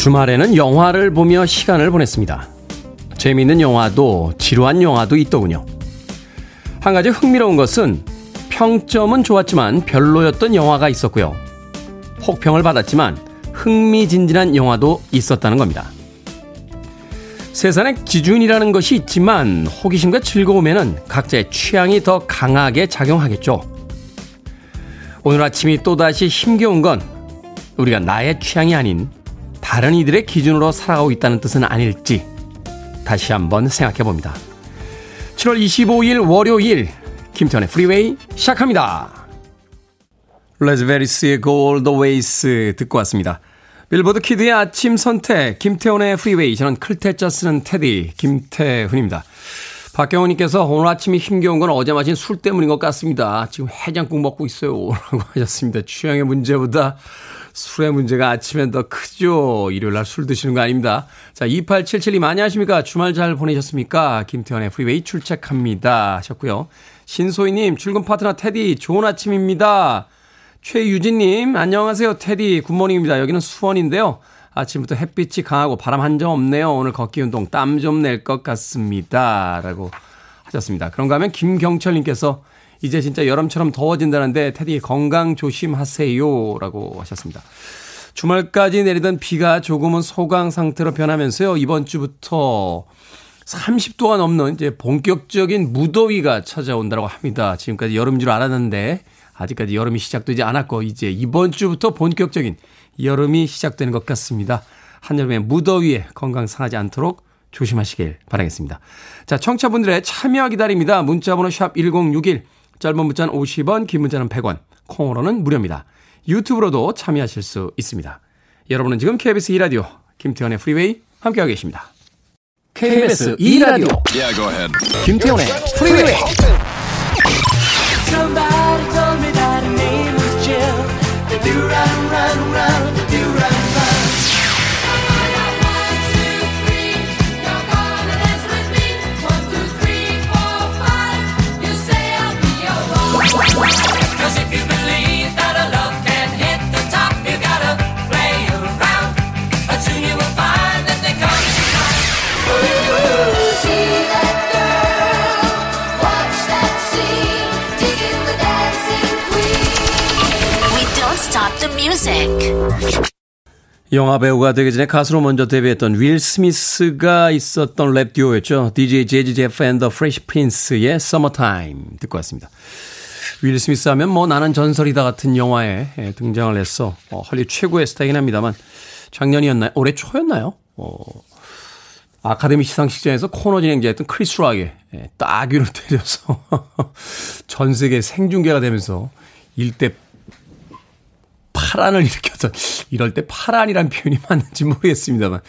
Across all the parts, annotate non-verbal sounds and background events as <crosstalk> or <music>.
주말에는 영화를 보며 시간을 보냈습니다. 재미있는 영화도 지루한 영화도 있더군요. 한 가지 흥미로운 것은 평점은 좋았지만 별로였던 영화가 있었고요. 혹평을 받았지만 흥미진진한 영화도 있었다는 겁니다. 세상에 기준이라는 것이 있지만 호기심과 즐거움에는 각자의 취향이 더 강하게 작용하겠죠. 오늘 아침이 또다시 힘겨운 건 우리가 나의 취향이 아닌 다른 이들의 기준으로 살아가고 있다는 뜻은 아닐지 다시 한번 생각해 봅니다. 7월 25일 월요일 김태훈의 프리웨이 시작합니다. 라즈베리스의 Go All The Way 듣고 왔습니다. 빌보드 키드의 아침 선택 김태훈의 프리웨이 저는 클 태 자 쓰는 테디 김태훈입니다. 박경호님께서 오늘 아침이 힘겨운 건 어제 마신 술 때문인 것 같습니다. 지금 해장국 먹고 있어요. <laughs> 라고 하셨습니다. 취향의 문제보다 술의 문제가 아침엔 더 크죠. 일요일 날 술 드시는 거 아닙니다. 자, 2877님 안녕하십니까? 주말 잘 보내셨습니까? 김태훈의 프리웨이 출첵합니다. 하셨고요. 신소희님, 출근 파트너 테디, 좋은 아침입니다. 최유진님, 안녕하세요. 테디, good morning입니다. 여기는 수원인데요. 아침부터 햇빛이 강하고 바람 한 점 없네요. 오늘 걷기 운동 땀 좀 낼 것 같습니다. 라고 하셨습니다. 그런가 하면 김경철님께서 이제 진짜 여름처럼 더워진다는데 테디 건강 조심하세요. 라고 하셨습니다. 주말까지 내리던 비가 조금은 소강 상태로 변하면서요. 이번 주부터 30도가 넘는 이제 본격적인 무더위가 찾아온다고 합니다. 지금까지 여름인 줄 알았는데 아직까지 여름이 시작되지 않았고 이제 이번 주부터 본격적인 여름이 시작되는 것 같습니다. 한여름의 무더위에 건강 상하지 않도록 조심하시길 바라겠습니다. 자, 청취자분들의 참여 기다립니다. 문자번호 샵 1061, 짧은 문자는 50원, 긴 문자는 100원, 콩으로는 무료입니다. 유튜브로도 참여하실 수 있습니다. 여러분은 지금 KBS 2라디오 김태훈의 프리웨이 함께하고 계십니다. KBS 2라디오 yeah, 김태훈의 프리웨이 Somebody told me that her name was Jill Do run, run, music. 영화 배우가 되기 전에 가수로 먼저 데뷔했던 윌 스미스가 있었던 랩 듀오였죠. DJ 제지 제프 앤더 프레시 프린스의 Summertime 듣고 왔습니다. 윌 스미스 하면 뭐 나는 전설이다 같은 영화에 예, 등장을 해서 어, 헐리우드 최고의 스타이긴 합니다만 작년이었나요? 올해 초였나요? 어, 아카데미 시상식장에서 코너 진행자였던 크리스 락에 예, 따귀를 <laughs> 때려서 <laughs> 전 세계 생중계가 되면서 일대 파란을 일으켰던 <laughs> 이럴 때 파란이란 표현이 맞는지 모르겠습니다만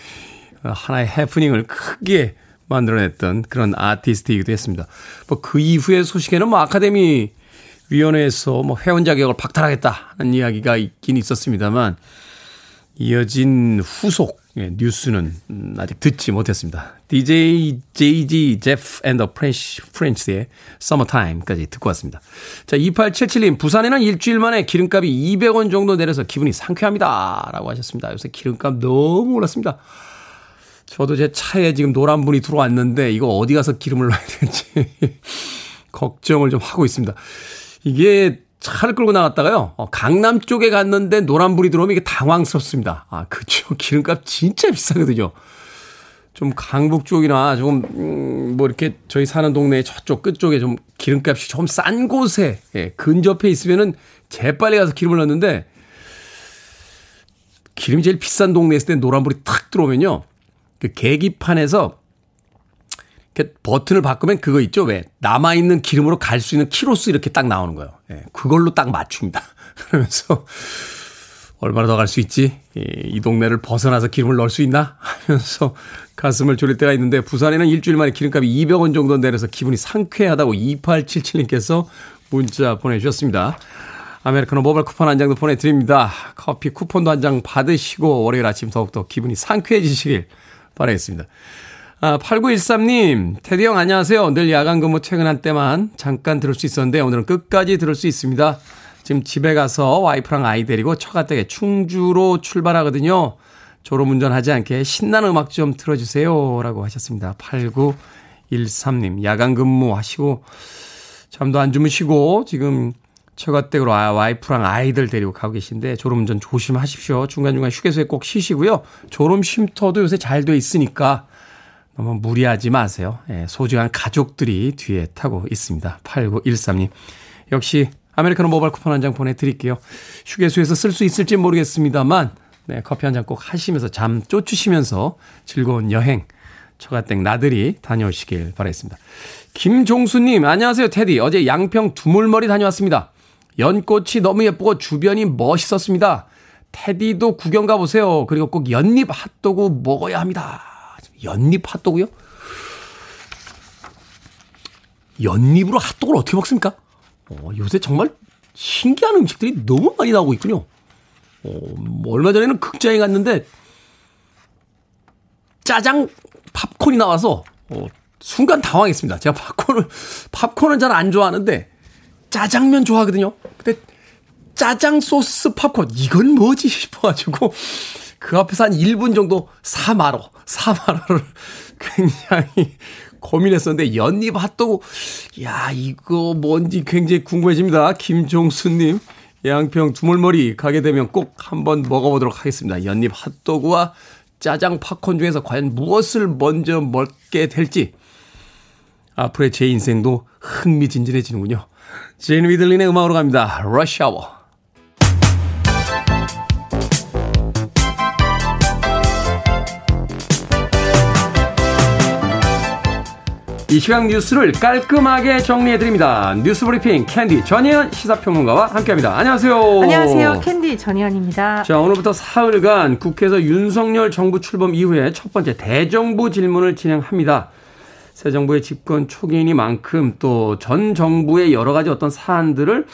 어, 하나의 해프닝을 크게 만들어냈던 그런 아티스트이기도 했습니다. 뭐 그 이후의 소식에는 뭐 아카데미 위원회에서 뭐 회원 자격을 박탈하겠다는 이야기가 있긴 있었습니다만 이어진 후속 예, 뉴스는 음, 아직 듣지 못했습니다. DJ JG 제프 앤더 프렌치 프렌치의 Summertime까지 듣고 왔습니다. 자, 2877님 부산에는 일주일 만에 기름값이 200원 정도 내려서 기분이 상쾌합니다 라고 하셨습니다. 요새 기름값 너무 올랐습니다. 저도 제 차에 지금 노란불이 들어왔는데 이거 어디 가서 기름을 넣어야 될지 <laughs> 걱정을 좀 하고 있습니다. 이게 차를 끌고 나갔다가요. 어, 강남 쪽에 갔는데 노란불이 들어오면 이게 당황스럽습니다. 아, 그쵸. <laughs> 기름값 진짜 비싸거든요. 좀 강북 쪽이나 조금, 음, 뭐 이렇게 저희 사는 동네 저쪽 끝쪽에 좀 기름값이 좀 싼 곳에, 예, 근접해 있으면은 재빨리 가서 기름을 넣는데 기름이 제일 비싼 동네에 있을 때 노란불이 탁 들어오면요. 그 계기판에서 이렇게 버튼을 바꾸면 그거 있죠? 왜? 남아있는 기름으로 갈 수 있는 키로수 이렇게 딱 나오는 거예요. 예, 그걸로 딱 맞춥니다. <laughs> 그러면서 얼마나 더 갈 수 있지? 이, 이 동네를 벗어나서 기름을 넣을 수 있나? 하면서 가슴을 졸일 때가 있는데 부산에는 일주일 만에 기름값이 200원 정도 내려서 기분이 상쾌하다고 2877님께서 문자 보내주셨습니다. 아메리카노 모바일 쿠폰 한 장도 보내드립니다. 커피 쿠폰도 한 장 받으시고 월요일 아침 더욱더 기분이 상쾌해지시길 바라겠습니다. 아, 8913님, 테디 형 안녕하세요. 늘 야간 근무 퇴근한 때만 잠깐 들을 수 있었는데 오늘은 끝까지 들을 수 있습니다. 지금 집에 가서 와이프랑 아이 데리고 처가댁에 충주로 출발하거든요. 졸음운전하지 않게 신나는 음악 좀 틀어주세요. 라고 하셨습니다. 8913님, 야간 근무 하시고, 잠도 안 주무시고, 지금 처가댁으로 아, 와이프랑 아이들 데리고 가고 계신데, 졸음운전 조심하십시오. 중간중간 휴게소에 꼭 쉬시고요. 졸음 쉼터도 요새 잘 돼 있으니까, 너무 무리하지 마세요. 예, 소중한 가족들이 뒤에 타고 있습니다. 8913님. 역시 아메리카노 모바일 쿠폰 한 장 보내드릴게요. 휴게소에서 쓸 수 있을지 모르겠습니다만 네, 커피 한 잔 꼭 하시면서 잠 쫓으시면서 즐거운 여행 처가댁 나들이 다녀오시길 바라겠습니다. 김종수님 안녕하세요 테디. 어제 양평 두물머리 다녀왔습니다. 연꽃이 너무 예쁘고 주변이 멋있었습니다. 테디도 구경 가보세요. 그리고 꼭 연잎 핫도그 먹어야 합니다. 연잎 핫도그요? 연잎으로 핫도그를 어떻게 먹습니까? 어, 요새 정말 신기한 음식들이 너무 많이 나오고 있군요. 어, 뭐 얼마 전에는 극장에 갔는데 짜장 팝콘이 나와서 어, 순간 당황했습니다. 제가 팝콘을 팝콘은 잘 안 좋아하는데 짜장면 좋아하거든요. 근데 짜장 소스 팝콘 이건 뭐지 싶어가지고 그 앞에서 한 1분 정도 사마로 사 말아를 <laughs> 굉장히 고민했었는데 연잎 핫도그 야 이거 뭔지 굉장히 궁금해집니다. 김종수님 양평 두물머리 가게 되면 꼭 한번 먹어보도록 하겠습니다. 연잎 핫도그와 짜장 팝콘 중에서 과연 무엇을 먼저 먹게 될지 앞으로의 제 인생도 흥미진진해지는군요. 제인 위들린의 음악으로 갑니다. Rush Hour. 이 시각 뉴스를 깔끔하게 정리해드립니다. 뉴스 브리핑 캔디 전혜연 시사평론가와 함께합니다. 안녕하세요. 안녕하세요. 캔디 전혜연입니다. 자 오늘부터 사흘간 국회에서 윤석열 정부 출범 이후에 첫 번째 대정부 질문을 진행합니다. 새 정부의 집권 초기이니만큼 또 전 정부의 여러 가지 어떤 사안들을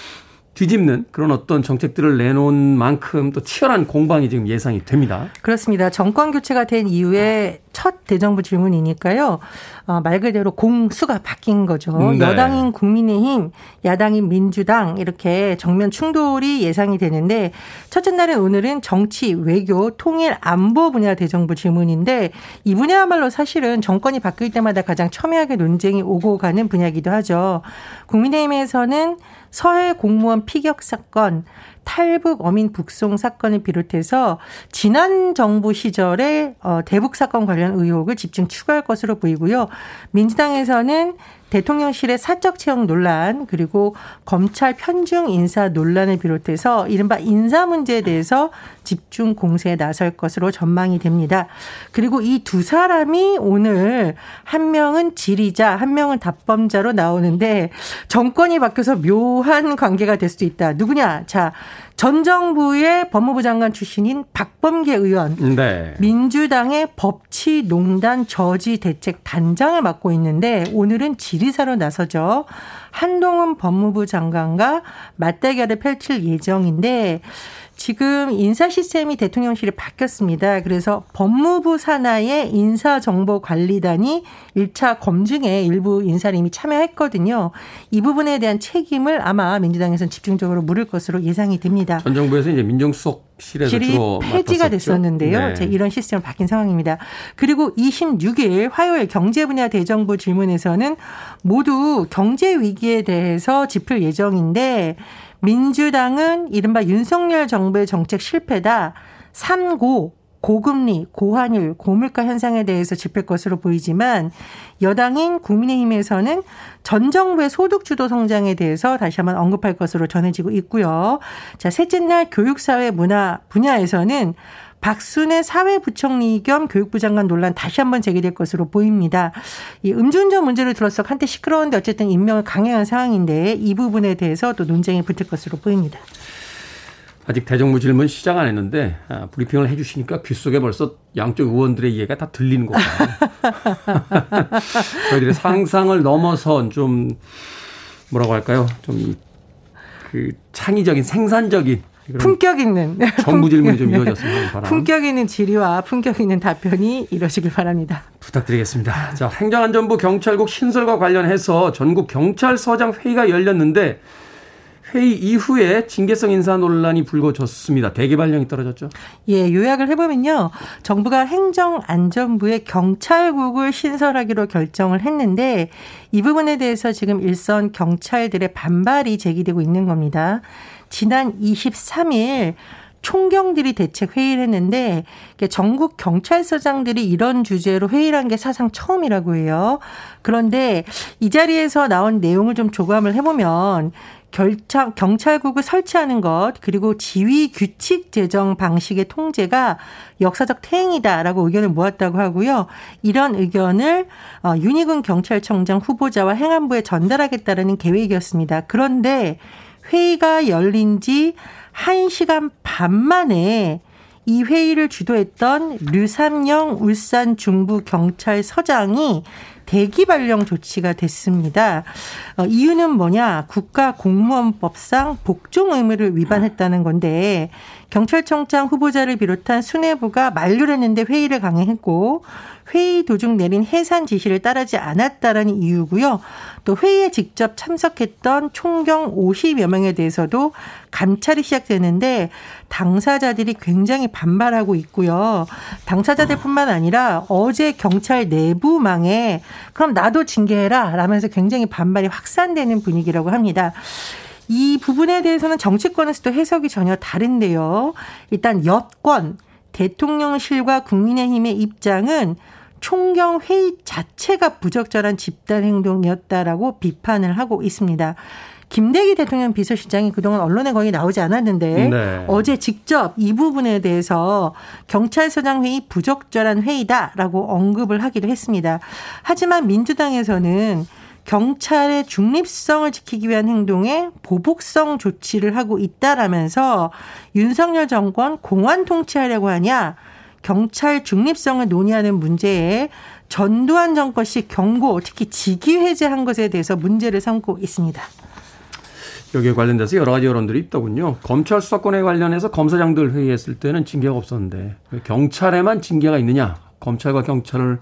뒤집는 그런 어떤 정책들을 내놓은 만큼 또 치열한 공방이 지금 예상이 됩니다. 그렇습니다. 정권 교체가 된 이후에 첫 대정부 질문이니까요. 어, 말 그대로 공수가 바뀐 거죠. 네. 여당인 국민의힘, 야당인 민주당 이렇게 정면 충돌이 예상이 되는데 첫째 날은 오늘은 정치, 외교, 통일, 안보 분야 대정부 질문인데 이 분야야말로 사실은 정권이 바뀔 때마다 가장 첨예하게 논쟁이 오고 가는 분야이기도 하죠. 국민의힘에서는 서해 공무원 피격 사건, 탈북 어민 북송 사건을 비롯해서 지난 정부 시절에 어, 대북 사건 관련 의혹을 집중 추구할 것으로 보이고요. 민주당에서는 대통령실의 사적 채용 논란 그리고 검찰 편중 인사 논란을 비롯해서 이른바 인사 문제에 대해서 집중 공세에 나설 것으로 전망이 됩니다. 그리고 이 두 사람이 오늘 한 명은 지리자, 한 명은 답범자로 나오는데 정권이 바뀌어서 묘한 관계가 될 수도 있다. 누구냐? 자, 전 정부의 법무부 장관 출신인 박범계 의원, 네. 민주당의 법치농단 저지 대책 단장을 맡고 있는데 오늘은 지리사로 나서죠. 한동훈 법무부 장관과 맞대결을 펼칠 예정인데 지금 인사 시스템이 대통령실에 바뀌었습니다. 그래서 법무부 산하의 인사정보관리단이 1차 검증에 일부 인사를 이미 참여했거든요. 이 부분에 대한 책임을 아마 민주당에서는 집중적으로 물을 것으로 예상이 됩니다. 전 정부에서 이제 민정수석실에서 주로 폐지가 맡았었죠? 됐었는데요. 네. 이런 시스템을 바뀐 상황입니다. 그리고 26일 화요일 경제 분야 대정부 질문에서는 모두 경제 위기에 대해서 짚을 예정인데 민주당은 이른바 윤석열 정부의 정책 실패다. 3고 고금리, 고환율, 고물가 현상에 대해서 짚을 것으로 보이지만 여당인 국민의힘에서는 전 정부의 소득 주도 성장에 대해서 다시 한번 언급할 것으로 전해지고 있고요. 자, 셋째 날 교육사회 문화 분야에서는 박순애 사회부총리 겸 교육부 장관 논란 다시 한번 제기될 것으로 보입니다. 이 음주운전 문제를 들어서 한때 시끄러운데 어쨌든 임명을 강행한 상황인데 이 부분에 대해서 또 논쟁이 붙을 것으로 보입니다. 아직 대정부 질문 시작 안 했는데 아, 브리핑을 해주시니까 귓속에 벌써 양쪽 의원들의 이해가 다 들리는 거예요. <laughs> 저희들의 상상을 넘어선 좀 뭐라고 할까요? 좀 그 창의적인 생산적인 품격 있는 <laughs> 정부 질문이 좀 이어졌으면 바람. 품격 있는 질의와 품격 있는 답변이 이루어지길 바랍니다. 부탁드리겠습니다. 자, 행정안전부 경찰국 신설과 관련해서 전국 경찰서장 회의가 열렸는데 회의 이후에 징계성 인사 논란이 불거졌습니다. 대기발령이 떨어졌죠. 예, 요약을 해보면요. 정부가 행정안전부에 경찰국을 신설하기로 결정을 했는데 이 부분에 대해서 지금 일선 경찰들의 반발이 제기되고 있는 겁니다. 지난 23일 총경들이 대책 회의를 했는데 전국 경찰서장들이 이런 주제로 회의를 한 게 사상 처음이라고 해요. 그런데 이 자리에서 나온 내용을 좀 조감을 해보면 결참, 경찰국을 설치하는 것, 그리고 지휘 규칙 제정 방식의 통제가 역사적 태행이다라고 의견을 모았다고 하고요. 이런 의견을 어, 윤희근 경찰청장 후보자와 행안부에 전달하겠다라는 계획이었습니다. 그런데 회의가 열린 지 1시간 반 만에 이 회의를 주도했던 류삼영 울산 중부 경찰서장이 대기 발령 조치가 됐습니다. 어, 이유는 뭐냐? 국가 공무원법상 복종 의무를 위반했다는 건데 경찰청장 후보자를 비롯한 수뇌부가 만류를 했는데 회의를 강행했고 회의 도중 내린 해산 지시를 따르지 않았다라는 이유고요. 또 회의에 직접 참석했던 총경 50여 명에 대해서도 감찰이 시작되는데 당사자들이 굉장히 반발하고 있고요. 당사자들뿐만 아니라 어제 경찰 내부망에 그럼 나도 징계해라 라면서 굉장히 반발이 확산되는 분위기라고 합니다. 이 부분에 대해서는 정치권에서도 해석이 전혀 다른데요. 일단 여권, 대통령실과 국민의힘의 입장은 총경 회의 자체가 부적절한 집단 행동이었다라고 비판을 하고 있습니다. 김대기 대통령 비서실장이 그동안 언론에 거의 나오지 않았는데 네. 어제 직접 이 부분에 대해서 경찰서장 회의 부적절한 회의다라고 언급을 하기도 했습니다. 하지만 민주당에서는 경찰의 중립성을 지키기 위한 행동에 보복성 조치를 하고 있다라면서 윤석열 정권 공안 통치하려고 하냐 경찰 중립성을 논의하는 문제에 전두환 정권 시 경고, 특히 직위 해제한 것에 대해서 문제를 삼고 있습니다. 여기에 관련돼서 여러 가지 여론들이 있더군요. 검찰 수사권에 관련해서 검사장들 회의했을 때는 징계가 없었는데 경찰에만 징계가 있느냐? 검찰과 경찰을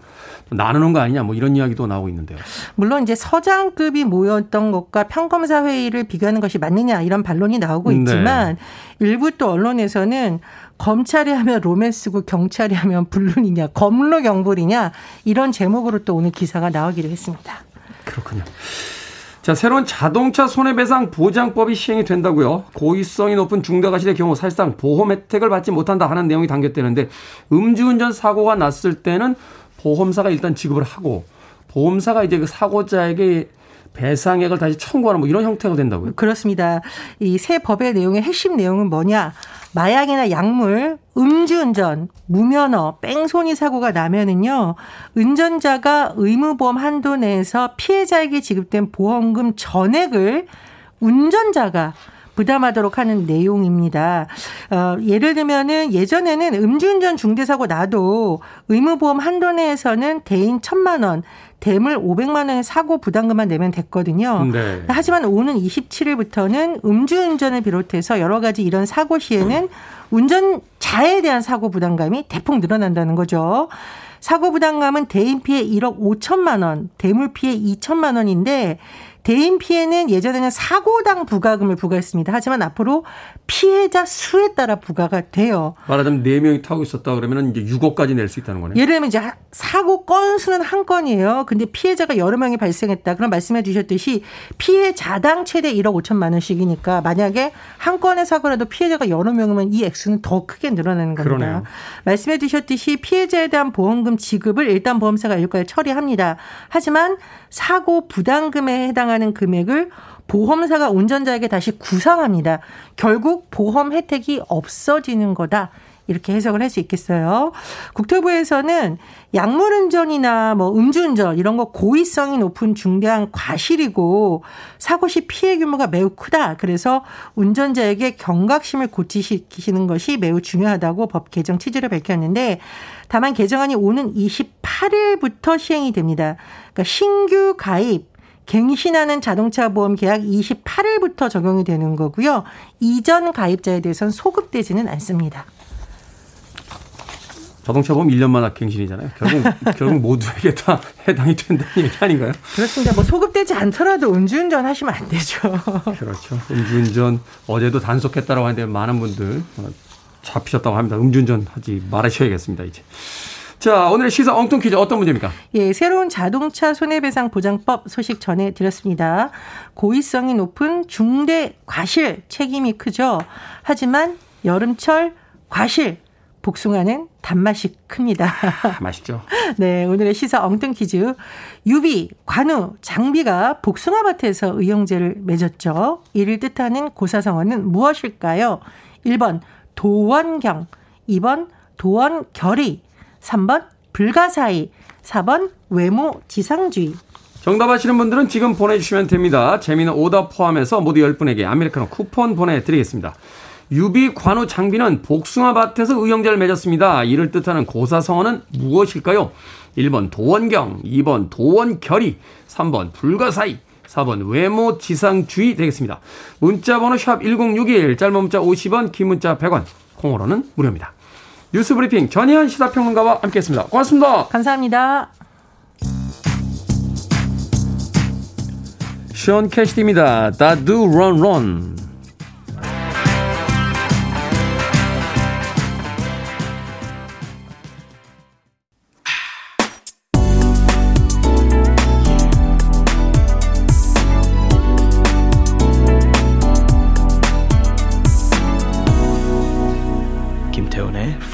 나누는 거 아니냐 뭐 이런 이야기도 나오고 있는데요. 물론 이제 서장급이 모였던 것과 평검사 회의를 비교하는 것이 맞느냐 이런 반론이 나오고 네. 있지만 네. 일부 또 언론에서는 검찰이 하면 로맨스고 경찰이 하면 불륜이냐, 검로 경불이냐 이런 제목으로 또 오늘 기사가 나오기로 했습니다. 그렇군요. 자, 새로운 자동차 손해배상 보장법이 시행이 된다고요. 고의성이 높은 중대가실의 경우 사실상 보험 혜택을 받지 못한다 하는 내용이 담겼다는데 음주운전 사고가 났을 때는 보험사가 일단 지급을 하고 보험사가 이제 그 사고자에게 배상액을 다시 청구하는 뭐 이런 형태가 된다고요? 그렇습니다. 이 새 법의 내용의 핵심 내용은 뭐냐? 마약이나 약물, 음주운전, 무면허, 뺑소니 사고가 나면은요, 운전자가 의무보험 한도 내에서 피해자에게 지급된 보험금 전액을 운전자가 부담하도록 하는 내용입니다. 어, 예를 들면은 예전에는 음주운전 중대사고 나도 의무보험 한도 내에서는 대인 천만 원, 대물 500만 원의 사고 부담금만 내면 됐거든요. 네. 하지만 오는 27일부터는 음주운전을 비롯해서 여러 가지 이런 사고 시에는 운전자에 대한 사고 부담감이 대폭 늘어난다는 거죠. 사고 부담감은 대인 피해 1억 5천만 원, 대물 피해 2천만 원인데 대인 피해는 예전에는 사고당 부가금을 부과했습니다. 하지만 앞으로 피해자 수에 따라 부과가 돼요. 말하자면 4명이 타고 있었다 그러면 이제 6억까지 낼 수 있다는 거네요. 예를 들면 이제 사고 건수는 한 건이에요. 근데 피해자가 여러 명이 발생했다. 그럼 말씀해 주셨듯이 피해자당 최대 1억 5천만 원씩이니까 만약에 한 건의 사고라도 피해자가 여러 명이면 이 액수는 더 크게 늘어나는 겁니다. 그러네요. 말씀해 주셨듯이 피해자에 대한 보험금 지급을 일단 보험사가 여기까지 처리합니다. 하지만 사고 부담금에 해당하는 금액을 보험사가 운전자에게 다시 구상합니다. 결국 보험 혜택이 없어지는 거다. 이렇게 해석을 할 수 있겠어요. 국토부에서는 약물 운전이나 뭐 음주운전 이런 거 고의성이 높은 중대한 과실이고 사고 시 피해 규모가 매우 크다. 그래서 운전자에게 경각심을 고치시키는 것이 매우 중요하다고 법 개정 취지를 밝혔는데 다만 개정안이 오는 28일부터 시행이 됩니다. 그러니까 신규 가입 갱신하는 자동차 보험 계약 28일부터 적용이 되는 거고요. 이전 가입자에 대해서는 소급되지는 않습니다. 자동차 보험 1년마다 갱신이잖아요. 결국, <laughs> 결국 모두에게 다 해당이 된다는 얘기 아닌가요? 그렇습니다. 뭐 소급되지 않더라도 음주운전 하시면 안 되죠. 그렇죠. 음주운전 어제도 단속했다고 하는데 많은 분들 잡히셨다고 합니다. 음주운전 하지 말하셔야겠습니다, 이제. 자, 오늘의 시사 엉뚱 퀴즈 어떤 문제입니까? 예, 새로운 자동차 손해배상 보장법 소식 전해드렸습니다. 고의성이 높은 중대 과실 책임이 크죠. 하지만 여름철 과실 복숭아는 단맛이 큽니다. 맛있죠. <laughs> 네, 오늘의 시사 엉뚱 퀴즈. 유비, 관우, 장비가 복숭아밭에서 의형제를 맺었죠. 이를 뜻하는 고사성어는 무엇일까요? 1번 도원경, 2번 도원결의, 3번 불가사의, 4번 외모 지상주의. 정답 아시는 분들은 지금 보내주시면 됩니다. 재밌는 오답 포함해서 모두 10분에게 아메리카노 쿠폰 보내드리겠습니다. 유비 관우 장비는 복숭아밭에서 의형제를 맺었습니다. 이를 뜻하는 고사성어는 무엇일까요? 1번 도원경, 2번 도원결의, 3번 불가사의, 4번 외모 지상주의 되겠습니다. 문자 번호 샵 1061, 짧은 문자 50원, 긴 문자 100원, 콩으로는 무료입니다. 뉴스 브리핑 전희연 시사평론가와 함께했습니다. 고맙습니다. 감사합니다. 션 캐시디입니다. Do Run Run.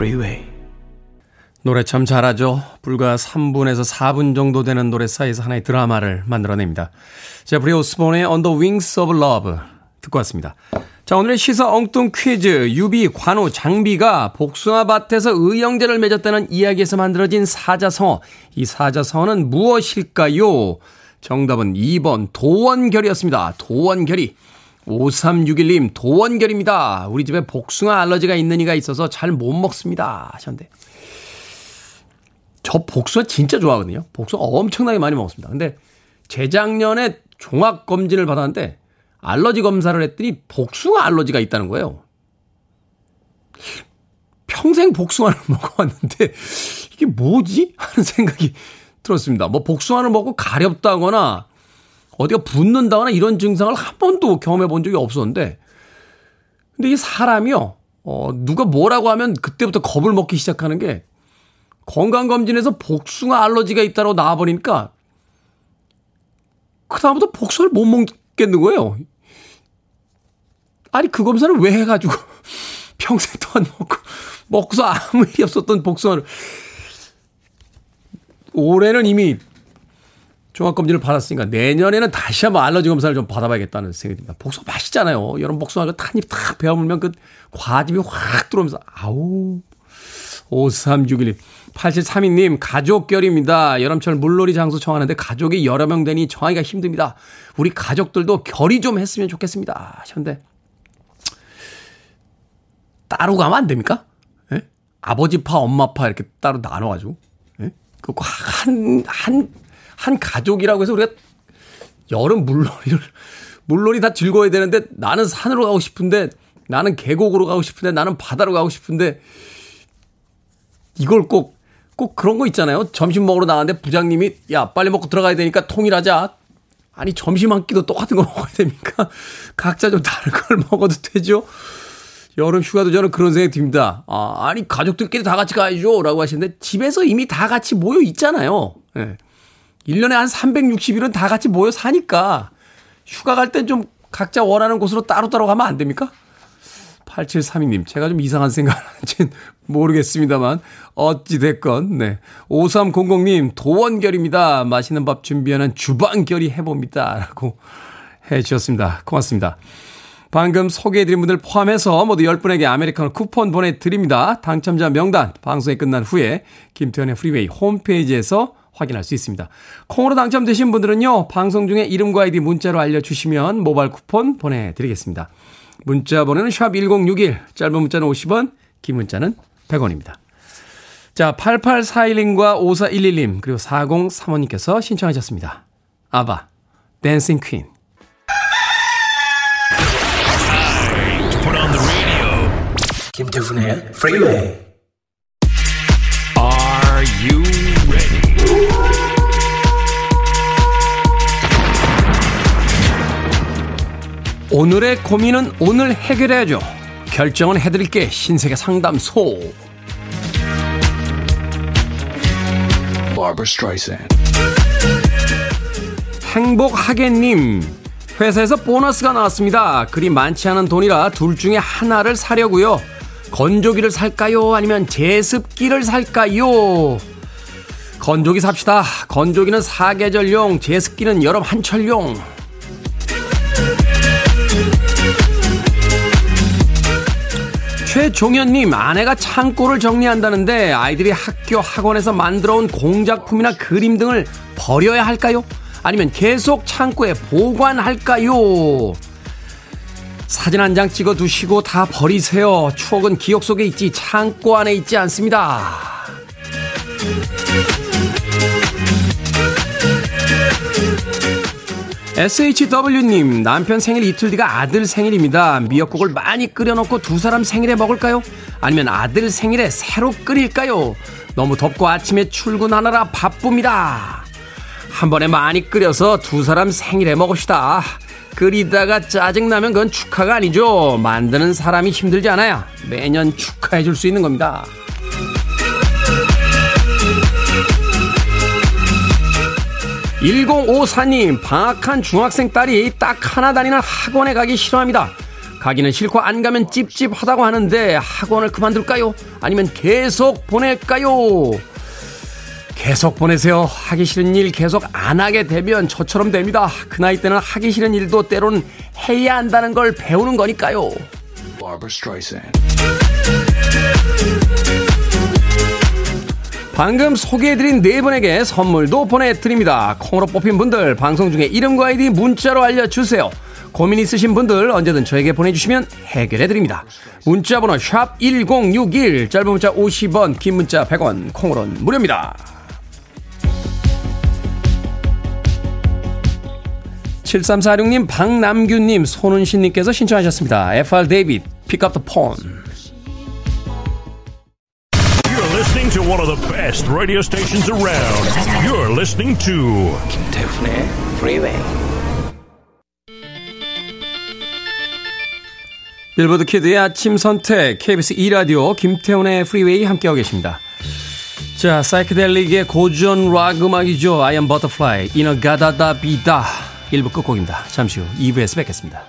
Freeway. 노래 참 잘하죠. 불과 3분에서 4분 정도 되는 노래 사이에서 하나의 드라마를 만들어냅니다. 제프리 오스본의 On the Wings of Love 듣고 왔습니다. 자, 오늘의 시사 엉뚱 퀴즈. 유비, 관우, 장비가 복숭아밭에서 의형제를 맺었다는 이야기에서 만들어진 사자성어. 이 사자성어는 무엇일까요? 정답은 2번 도원결이었습니다. 도원결이. 5361님, 도원결입니다. 우리 집에 복숭아 알러지가 있는 이가 있어서 잘 못 먹습니다. 하셨는데. 저 복숭아 진짜 좋아하거든요. 복숭아 엄청나게 많이 먹었습니다. 근데 재작년에 종합검진을 받았는데 알러지 검사를 했더니 복숭아 알러지가 있다는 거예요. 평생 복숭아를 <laughs> 먹어왔는데 이게 뭐지? 하는 생각이 들었습니다. 뭐 복숭아를 먹고 가렵다거나 어디가 붓는다거나 이런 증상을 한 번도 경험해 본 적이 없었는데, 근데 이 사람이요, 어, 누가 뭐라고 하면 그때부터 겁을 먹기 시작하는 게 건강검진에서 복숭아 알러지가 있다고 나와버리니까 그다음부터 복숭아를 못 먹겠는 거예요. 아니, 그 검사를 왜 해가지고 <laughs> 평생 동안 먹고, 먹고서 아무 일이 없었던 복숭아를 올해는 이미 종합검진을 받았으니까 내년에는 다시 한번 알러지 검사를 좀 받아봐야겠다는 생각이 듭니다. 복숭아 맛있잖아요. 여름 복숭아가 한입 탁 베어물면 그 과즙이 확 들어오면서 아우 5361님 8732님 가족결입니다. 여름철 물놀이 장소 정하는데 가족이 여러 명 되니 정하기가 힘듭니다. 우리 가족들도 결의 좀 했으면 좋겠습니다. 하셨는데 따로 가면 안 됩니까? 예? 아버지파 엄마파 이렇게 따로 나눠가지고 예? 그 한 한, 한 가족이라고 해서 우리가 여름 물놀이를 <laughs> 물놀이 다 즐거워야 되는데 나는 산으로 가고 싶은데 나는 계곡으로 가고 싶은데 나는 바다로 가고 싶은데 이걸 꼭꼭 그런 거 있잖아요. 점심 먹으러 나갔는데 부장님이 야 빨리 먹고 들어가야 되니까 통일하자. 아니 점심 한 끼도 똑같은 거 <laughs> 먹어야 됩니까? 각자 좀 다른 걸 <laughs> 먹어도 되죠. 여름 휴가도 저는 그런 생각이 듭니다. 아, 아니 가족들끼리 다 같이 가야죠 라고 하시는데 집에서 이미 다 같이 모여 있잖아요. 예. 네. 1년에 한 360일은 다 같이 모여 사니까 휴가 갈 땐 좀 각자 원하는 곳으로 따로따로 가면 안 됩니까? 8732님, 제가 좀 이상한 생각을 하는지는 모르겠습니다만, 어찌됐건, 네. 5300님, 도원결입니다. 맛있는 밥 준비하는 주방결이 해봅니다. 라고 해 주셨습니다. 고맙습니다. 방금 소개해드린 분들 포함해서 모두 10분에게 아메리카노 쿠폰 보내드립니다. 당첨자 명단, 방송이 끝난 후에 김태훈의 프리웨이 홈페이지에서 확인할 수 있습니다. 콩으로 당첨되신 분들은요, 방송 중에 이름과 아이디 문자로 알려주시면 모바일 쿠폰 보내드리겠습니다. 문자 번호는 샵1061, 짧은 문자는 50원, 긴 문자는 100원입니다. 자, 8841님과 5411님, 그리고 4035님께서 신청하셨습니다. 아바, Dancing Queen. 김태훈의 프리웨이 오늘의 고민은 오늘 해결해야죠. 결정은 해드릴게 신세계 상담소. 행복하게님 회사에서 보너스가 나왔습니다. 그리 많지 않은 돈이라 둘 중에 하나를 사려고요. 건조기를 살까요? 아니면 제습기를 살까요? 건조기 삽시다. 건조기는 사계절용, 제습기는 여름 한철용. 최종현님, 아내가 창고를 정리한다는데 아이들이 학교, 학원에서 만들어 온 공작품이나 그림 등을 버려야 할까요? 아니면 계속 창고에 보관할까요? 사진 한 장 찍어 두시고 다 버리세요. 추억은 기억 속에 있지 창고 안에 있지 않습니다. SHW님, 남편 생일 이틀 뒤가 아들 생일입니다. 미역국을 많이 끓여놓고 두 사람 생일에 먹을까요? 아니면 아들 생일에 새로 끓일까요? 너무 덥고 아침에 출근하느라 바쁩니다. 한 번에 많이 끓여서 두 사람 생일에 먹읍시다. 끓이다가 짜증나면 그건 축하가 아니죠. 만드는 사람이 힘들지 않아야 매년 축하해 줄 수 있는 겁니다. 1054님, 방학한 중학생 딸이 딱 하나 다니는 학원에 가기 싫어합니다. 가기는 싫고 안 가면 찝찝하다고 하는데 학원을 그만둘까요? 아니면 계속 보낼까요? 계속 보내세요. 하기 싫은 일 계속 안 하게 되면 저처럼 됩니다. 그 나이 때는 하기 싫은 일도 때론 해야 한다는 걸 배우는 거니까요. 방금 소개해드린 네 분에게 선물도 보내드립니다. 콩으로 뽑힌 분들 방송 중에 이름과 아이디 문자로 알려주세요. 고민 있으신 분들 언제든 저에게 보내주시면 해결해드립니다. 문자번호 샵1061 짧은 문자 50원 긴 문자 100원 콩으로는 무료입니다. 7346님 박남규님 손은신님께서 신청하셨습니다. FR 데이빗 up the phone to one of the best radio stations around. You're listening to 김태훈의 Freeway. 빌보드 키드의 아침 선택 KBS 2 라디오 김태훈의 Freeway 함께하고 계십니다. 자, 사이키델릭의 고전 락 음악이죠. I am Butterfly, 이너 가다다 비다. 1부 끝곡입니다. 잠시 후 2부에서 뵙겠습니다.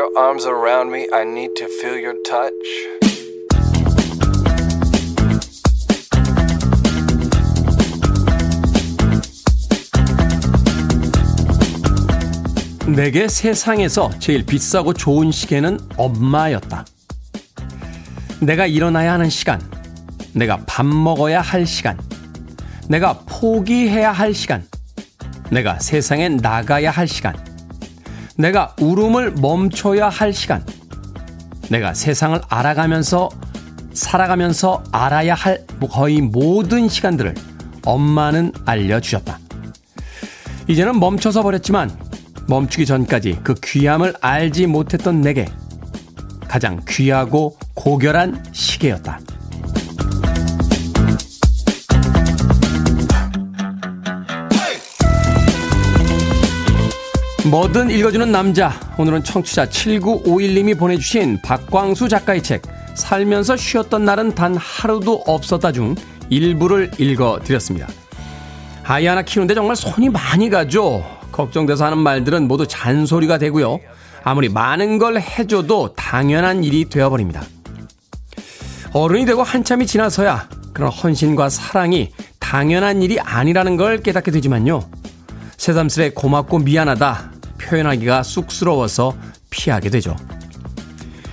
Your arms around me. I need to feel your touch. 내게 세상에서 제일 비싸고 좋은 시계는 엄마였다. 내가 일어나야 하는 시간, 내가 밥 먹어야 할 시간, 내가 포기해야 할 시간, 내가 세상에 나가야 할 시간, 내가 울음을 멈춰야 할 시간. 내가 세상을 알아가면서 살아가면서 알아야 할 거의 모든 시간들을 엄마는 알려주셨다. 이제는 멈춰서 버렸지만 멈추기 전까지 그 귀함을 알지 못했던 내게 가장 귀하고 고결한 시계였다. 뭐든 읽어주는 남자. 오늘은 청취자 7951님이 보내주신 박광수 작가의 책, 살면서 쉬었던 날은 단 하루도 없었다 중 일부를 읽어드렸습니다. 아이 하나 키우는데 정말 손이 많이 가죠. 걱정돼서 하는 말들은 모두 잔소리가 되고요. 아무리 많은 걸 해줘도 당연한 일이 되어버립니다. 어른이 되고 한참이 지나서야 그런 헌신과 사랑이 당연한 일이 아니라는 걸 깨닫게 되지만요. 새삼스레 고맙고 미안하다 표현하기가 쑥스러워서 피하게 되죠.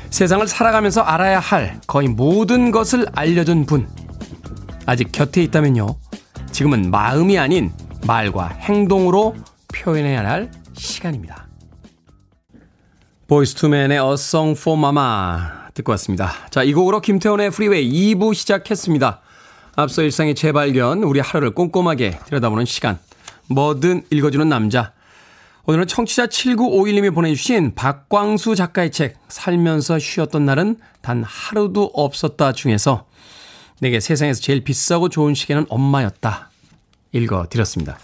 세상을 살아가면서 알아야 할 거의 모든 것을 알려준 분. 아직 곁에 있다면요. 지금은 마음이 아닌 말과 행동으로 표현해야 할 시간입니다. 보이스 투맨의 A Song for Mama 듣고 왔습니다. 자, 이 곡으로 김태훈의 프리웨이 2부 시작했습니다. 앞서 일상의 재발견, 우리 하루를 꼼꼼하게 들여다보는 시간. 뭐든 읽어주는 남자. 오늘은 청취자 7951님이 보내주신 박광수 작가의 책 살면서 쉬었던 날은 단 하루도 없었다 중에서 내게 세상에서 제일 비싸고 좋은 시계는 엄마였다. 읽어드렸습니다.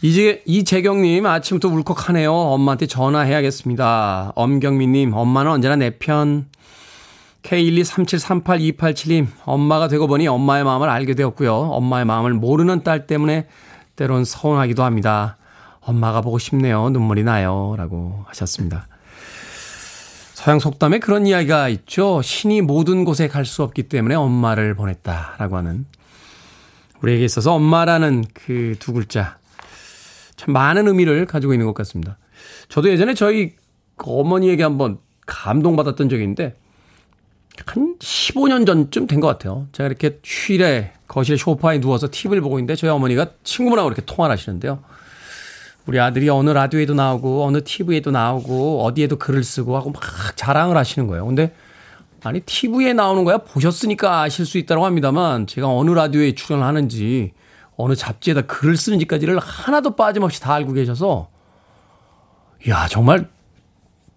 이제 이재경님 아침부터 울컥하네요. 엄마한테 전화해야겠습니다. 엄경민님 엄마는 언제나 내 편. K123738287님 엄마가 되고 보니 엄마의 마음을 알게 되었고요. 엄마의 마음을 모르는 딸 때문에 때론 서운하기도 합니다. 엄마가 보고 싶네요. 눈물이 나요. 라고 하셨습니다. 서양 속담에 그런 이야기가 있죠. 신이 모든 곳에 갈 수 없기 때문에 엄마를 보냈다라고 하는 우리에게 있어서 엄마라는 그 두 글자 참 많은 의미를 가지고 있는 것 같습니다. 저도 예전에 저희 어머니에게 한번 감동받았던 적이 있는데 한 15년 전쯤 된 것 같아요. 제가 이렇게 휴일에 거실 소파에 누워서 TV를 보고 있는데 저희 어머니가 친구분하고 이렇게 통화를 하시는데요. 우리 아들이 어느 라디오에도 나오고 어느 TV에도 나오고 어디에도 글을 쓰고 하고 막 자랑을 하시는 거예요. 근데 아니 TV에 나오는 거야 보셨으니까 아실 수 있다고 합니다만 제가 어느 라디오에 출연을 하는지 어느 잡지에다 글을 쓰는지까지를 하나도 빠짐없이 다 알고 계셔서 야 정말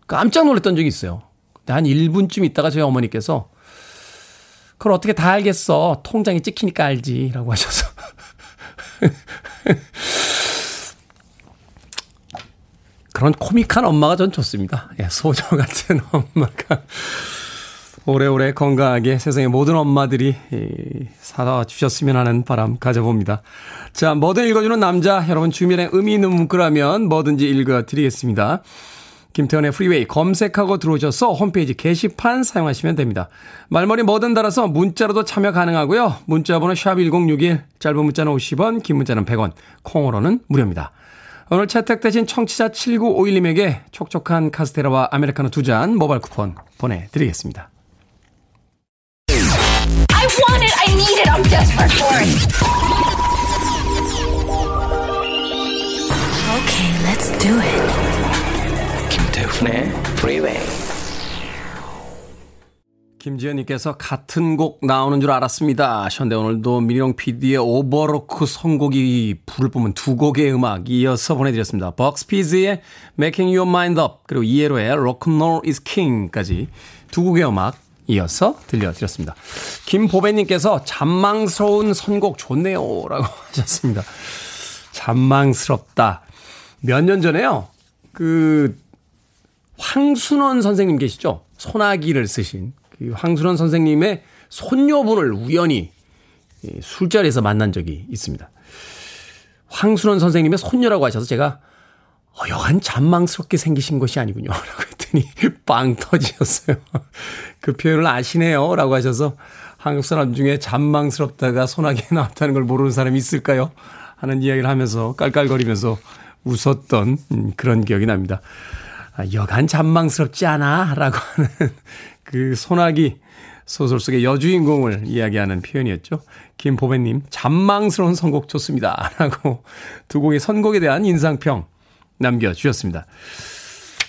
깜짝 놀랐던 적이 있어요. 근데 한 1분쯤 있다가 저희 어머니께서 그걸 어떻게 다 알겠어 통장에 찍히니까 알지라고 하셔서 <laughs> 그런 코믹한 엄마가 전 좋습니다. 예, 소저 같은 <laughs> 엄마가 오래오래 건강하게 세상의 모든 엄마들이 살아 주셨으면 하는 바람 가져봅니다. 자, 뭐든 읽어주는 남자, 여러분 주변에 의미 있는 문구라면 뭐든지 읽어드리겠습니다. 김태훈의 프리웨이 검색하고 들어오셔서 홈페이지 게시판 사용하시면 됩니다. 말머리 뭐든 달아서 문자로도 참여 가능하고요. 문자 번호 샵 1061, 짧은 문자는 50원, 긴 문자는 100원, 콩으로는 무료입니다. 오늘 채택되신 청취자 7951님에게 촉촉한 카스테라와 아메리카노 두 잔 모바일 쿠폰 보내드리겠습니다. I want it, I need it, I'm desperate for it. Okay, let's do it. 김태훈의 Freeway. 김지현님께서 같은 곡 나오는 줄 알았습니다. 하셨는데 오늘도 미령 PD의 오버로크 선곡이 불을 뿜은 두 곡의 음악 이어서 보내드렸습니다. 벅스피즈의 Making Your Mind Up 그리고 이에로의 Rock'n'Roll is King까지 두 곡의 음악 이어서 들려드렸습니다. 김보배님께서 잔망스러운 선곡 좋네요. 라고 <laughs> 하셨습니다. 잔망스럽다. 몇 년 전에요. 그, 황순원 선생님 계시죠? 소나기를 쓰신 그 황순원 선생님의 손녀분을 우연히 술자리에서 만난 적이 있습니다. 황순원 선생님의 손녀라고 하셔서 제가 어, 여간 잔망스럽게 생기신 것이 아니군요. <laughs> 라고 했더니 빵 터지셨어요. <laughs> 그 표현을 아시네요. 라고 하셔서 한국 사람 중에 잔망스럽다가 소나기에 나왔다는 걸 모르는 사람이 있을까요? 하는 이야기를 하면서 깔깔거리면서 웃었던 음, 그런 기억이 납니다. 아, 여간 잔망스럽지 않아? 라고 하는 그 소나기 소설 속의 여주인공을 이야기하는 표현이었죠. 김보배님, 잔망스러운 선곡 좋습니다. <laughs> 라고 두 곡의 선곡에 대한 인상평 남겨주셨습니다.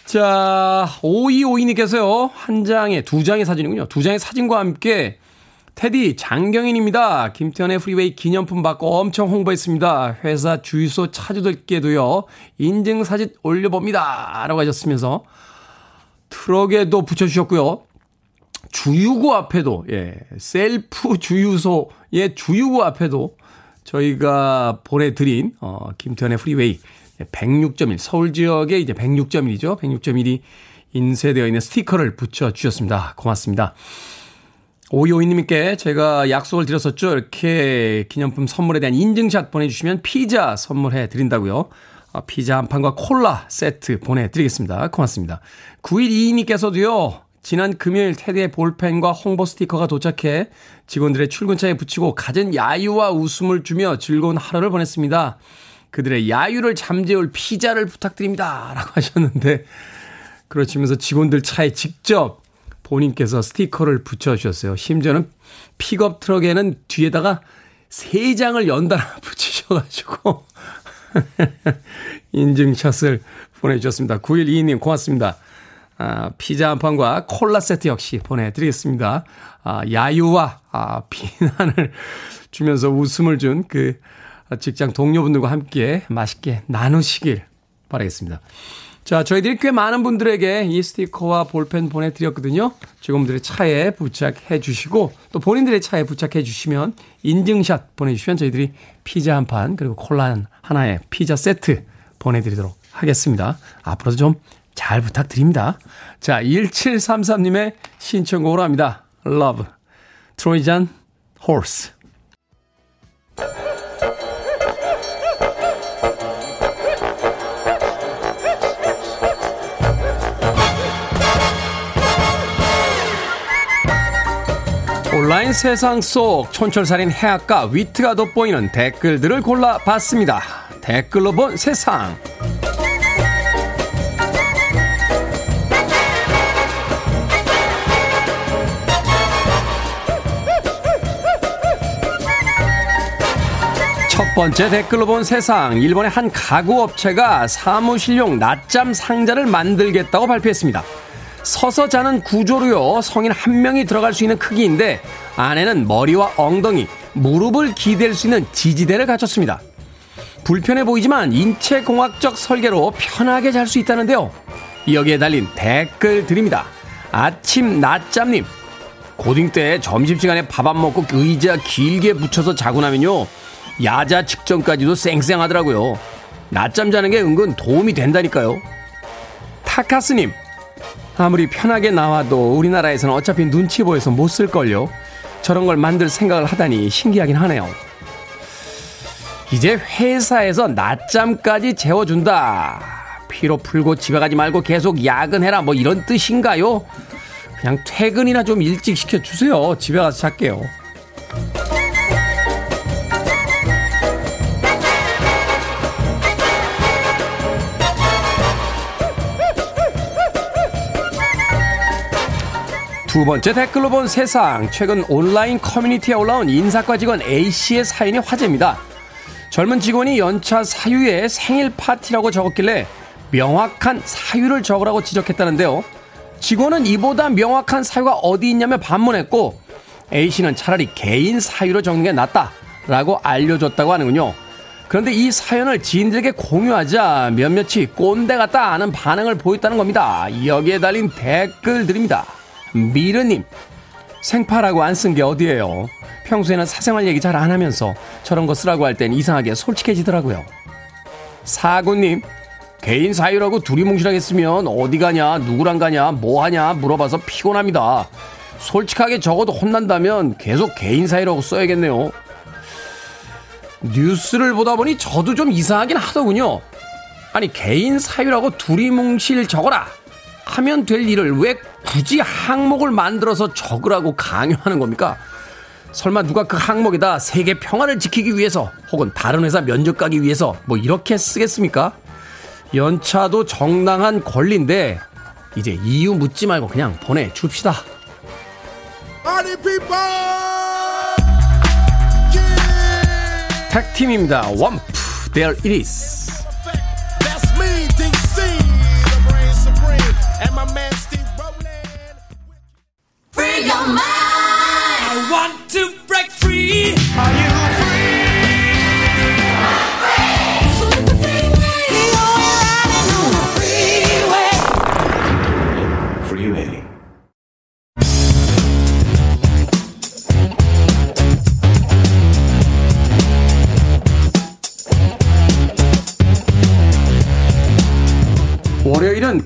자, 5252님께서요, 한 장에, 두 장의 사진이군요. 두 장의 사진과 함께, 테디 장경인입니다. 김태훈의 프리웨이 기념품 받고 엄청 홍보했습니다. 회사 주유소 차주들께도요, 인증사진 올려봅니다. 라고 하셨으면서, 트럭에도 붙여주셨고요. 주유구 앞에도, 예, 셀프 주유소의 주유구 앞에도 저희가 보내드린, 어, 김태훈의 프리웨이 106.1 서울 지역에 이제 106.1이죠. 106.1이 인쇄되어 있는 스티커를 붙여 주셨습니다. 고맙습니다. 오이오이님께 제가 약속을 드렸었죠. 이렇게 기념품 선물에 대한 인증샷 보내주시면 피자 선물해 드린다고요. 어, 피자 한 판과 콜라 세트 보내드리겠습니다. 고맙습니다. 9122님께서도요. 지난 금요일 테디의 볼펜과 홍보 스티커가 도착해 직원들의 출근차에 붙이고 갖은 야유와 웃음을 주며 즐거운 하루를 보냈습니다. 그들의 야유를 잠재울 피자를 부탁드립니다. 라고 <laughs> 하셨는데, 그러시면서 직원들 차에 직접 본인께서 스티커를 붙여주셨어요. 심지어는 픽업 트럭에는 뒤에다가 세 장을 연달아 <laughs> 붙이셔가지고, <laughs> 인증샷을 보내주셨습니다. 9122님 고맙습니다. 아, 피자 한 판과 콜라 세트 역시 보내드리겠습니다. 아, 야유와 아, 비난을 <laughs> 주면서 웃음을 준 그 직장 동료분들과 함께 맛있게 나누시길 바라겠습니다. 자, 저희들이 꽤 많은 분들에게 이 스티커와 볼펜 보내드렸거든요. 직원분들의 차에 부착해 주시고 또 본인들의 차에 부착해 주시면 인증샷 보내주시면 저희들이 피자 한 판 그리고 콜라 하나에 피자 세트 보내드리도록 하겠습니다. 앞으로도 좀 잘 부탁드립니다. 자, 1733님의 신청곡으로 합니다. Love. 트로이잔 Horse. 온라인 세상 속 촌철살인 해악과 위트가 돋보이는 댓글들을 골라봤습니다. 댓글로 본 세상. 번째 댓글로 본 세상. 일본의 한 가구 업체가 사무실용 낮잠 상자를 만들겠다고 발표했습니다. 서서 자는 구조로요. 성인 한 명이 들어갈 수 있는 크기인데 안에는 머리와 엉덩이, 무릎을 기댈 수 있는 지지대를 갖췄습니다. 불편해 보이지만 인체공학적 설계로 편하게 잘 수 있다는데요. 여기에 달린 댓글 드립니다. 아침 낮잠님. 고딩 때 점심시간에 밥 안 먹고 의자 길게 붙여서 자고 나면요. 야자 직전까지도 쌩쌩하더라고요. 낮잠 자는 게 은근 도움이 된다니까요. 타카스님. 아무리 편하게 나와도 우리나라에서는 어차피 눈치 보여서 못 쓸걸요. 저런 걸 만들 생각을 하다니 신기하긴 하네요. 이제 회사에서 낮잠까지 재워준다. 피로 풀고 집에 가지 말고 계속 야근해라. 뭐 이런 뜻인가요? 그냥 퇴근이나 좀 일찍 시켜주세요. 집에 가서 잘게요. 두 번째 댓글로 본 세상. 최근 온라인 커뮤니티에 올라온 인사과 직원 A씨의 사연이 화제입니다. 젊은 직원이 연차 사유에 생일 파티라고 적었길래 명확한 사유를 적으라고 지적했다는데요. 직원은 이보다 명확한 사유가 어디 있냐며 반문했고 A씨는 차라리 개인 사유로 적는 게 낫다라고 알려줬다고 하는군요. 그런데 이 사연을 지인들에게 공유하자 몇몇이 꼰대 같다 하는 반응을 보였다는 겁니다. 여기에 달린 댓글들입니다. 미르님, 생파라고 안 쓴 게 어디예요? 평소에는 사생활 얘기 잘 안 하면서 저런 거 쓰라고 할 땐 이상하게 솔직해지더라고요. 사구님, 개인 사유라고 두리뭉실하겠으면 어디 가냐, 누구랑 가냐, 뭐 하냐 물어봐서 피곤합니다. 솔직하게 적어도 혼난다면 계속 개인 사유라고 써야겠네요. 뉴스를 보다 보니 저도 좀 이상하긴 하더군요. 아니, 개인 사유라고 두리뭉실 적어라! 하면 될 일을 왜 굳이 항목을 만들어서 적으라고 강요하는 겁니까? 설마 누가 그 항목에다 세계 평화를 지키기 위해서 혹은 다른 회사 면접 가기 위해서 뭐 이렇게 쓰겠습니까? 연차도 정당한 권리인데 이제 이유 묻지 말고 그냥 보내줍시다. 택팀입니다. 원프, there it is.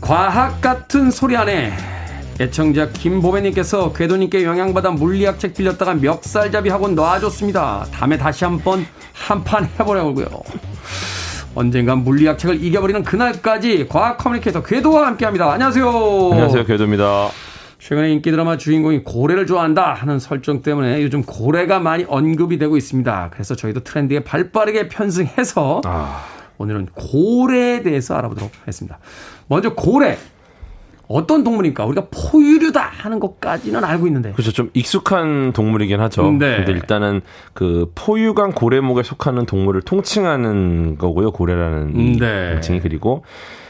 과학 같은 소리 안에 애청자 김보배님께서 궤도님께 영향받아 물리학책 빌렸다가 멱살잡이 하고 놔줬습니다. 다음에 다시 한번 한 판 해보려고요. 언젠간 물리학책을 이겨버리는 그날까지 과학 커뮤니케이터 궤도와 함께합니다. 안녕하세요. 안녕하세요, 궤도입니다. 최근에 인기 드라마 주인공이 고래를 좋아한다 하는 설정 때문에 요즘 고래가 많이 언급이 되고 있습니다. 그래서 저희도 트렌드에 발빠르게 편승해서 아... 오늘은 고래에 대해서 알아보도록 하겠습니다. 먼저 고래 어떤 동물입니까? 우리가 포유류다 하는 것까지는 알고 있는데. 그렇죠. 좀 익숙한 동물이긴 하죠. 네. 근데 일단은 그 포유관 고래목에 속하는 동물을 통칭하는 거고요. 고래라는 음, 네. 명칭이 그리고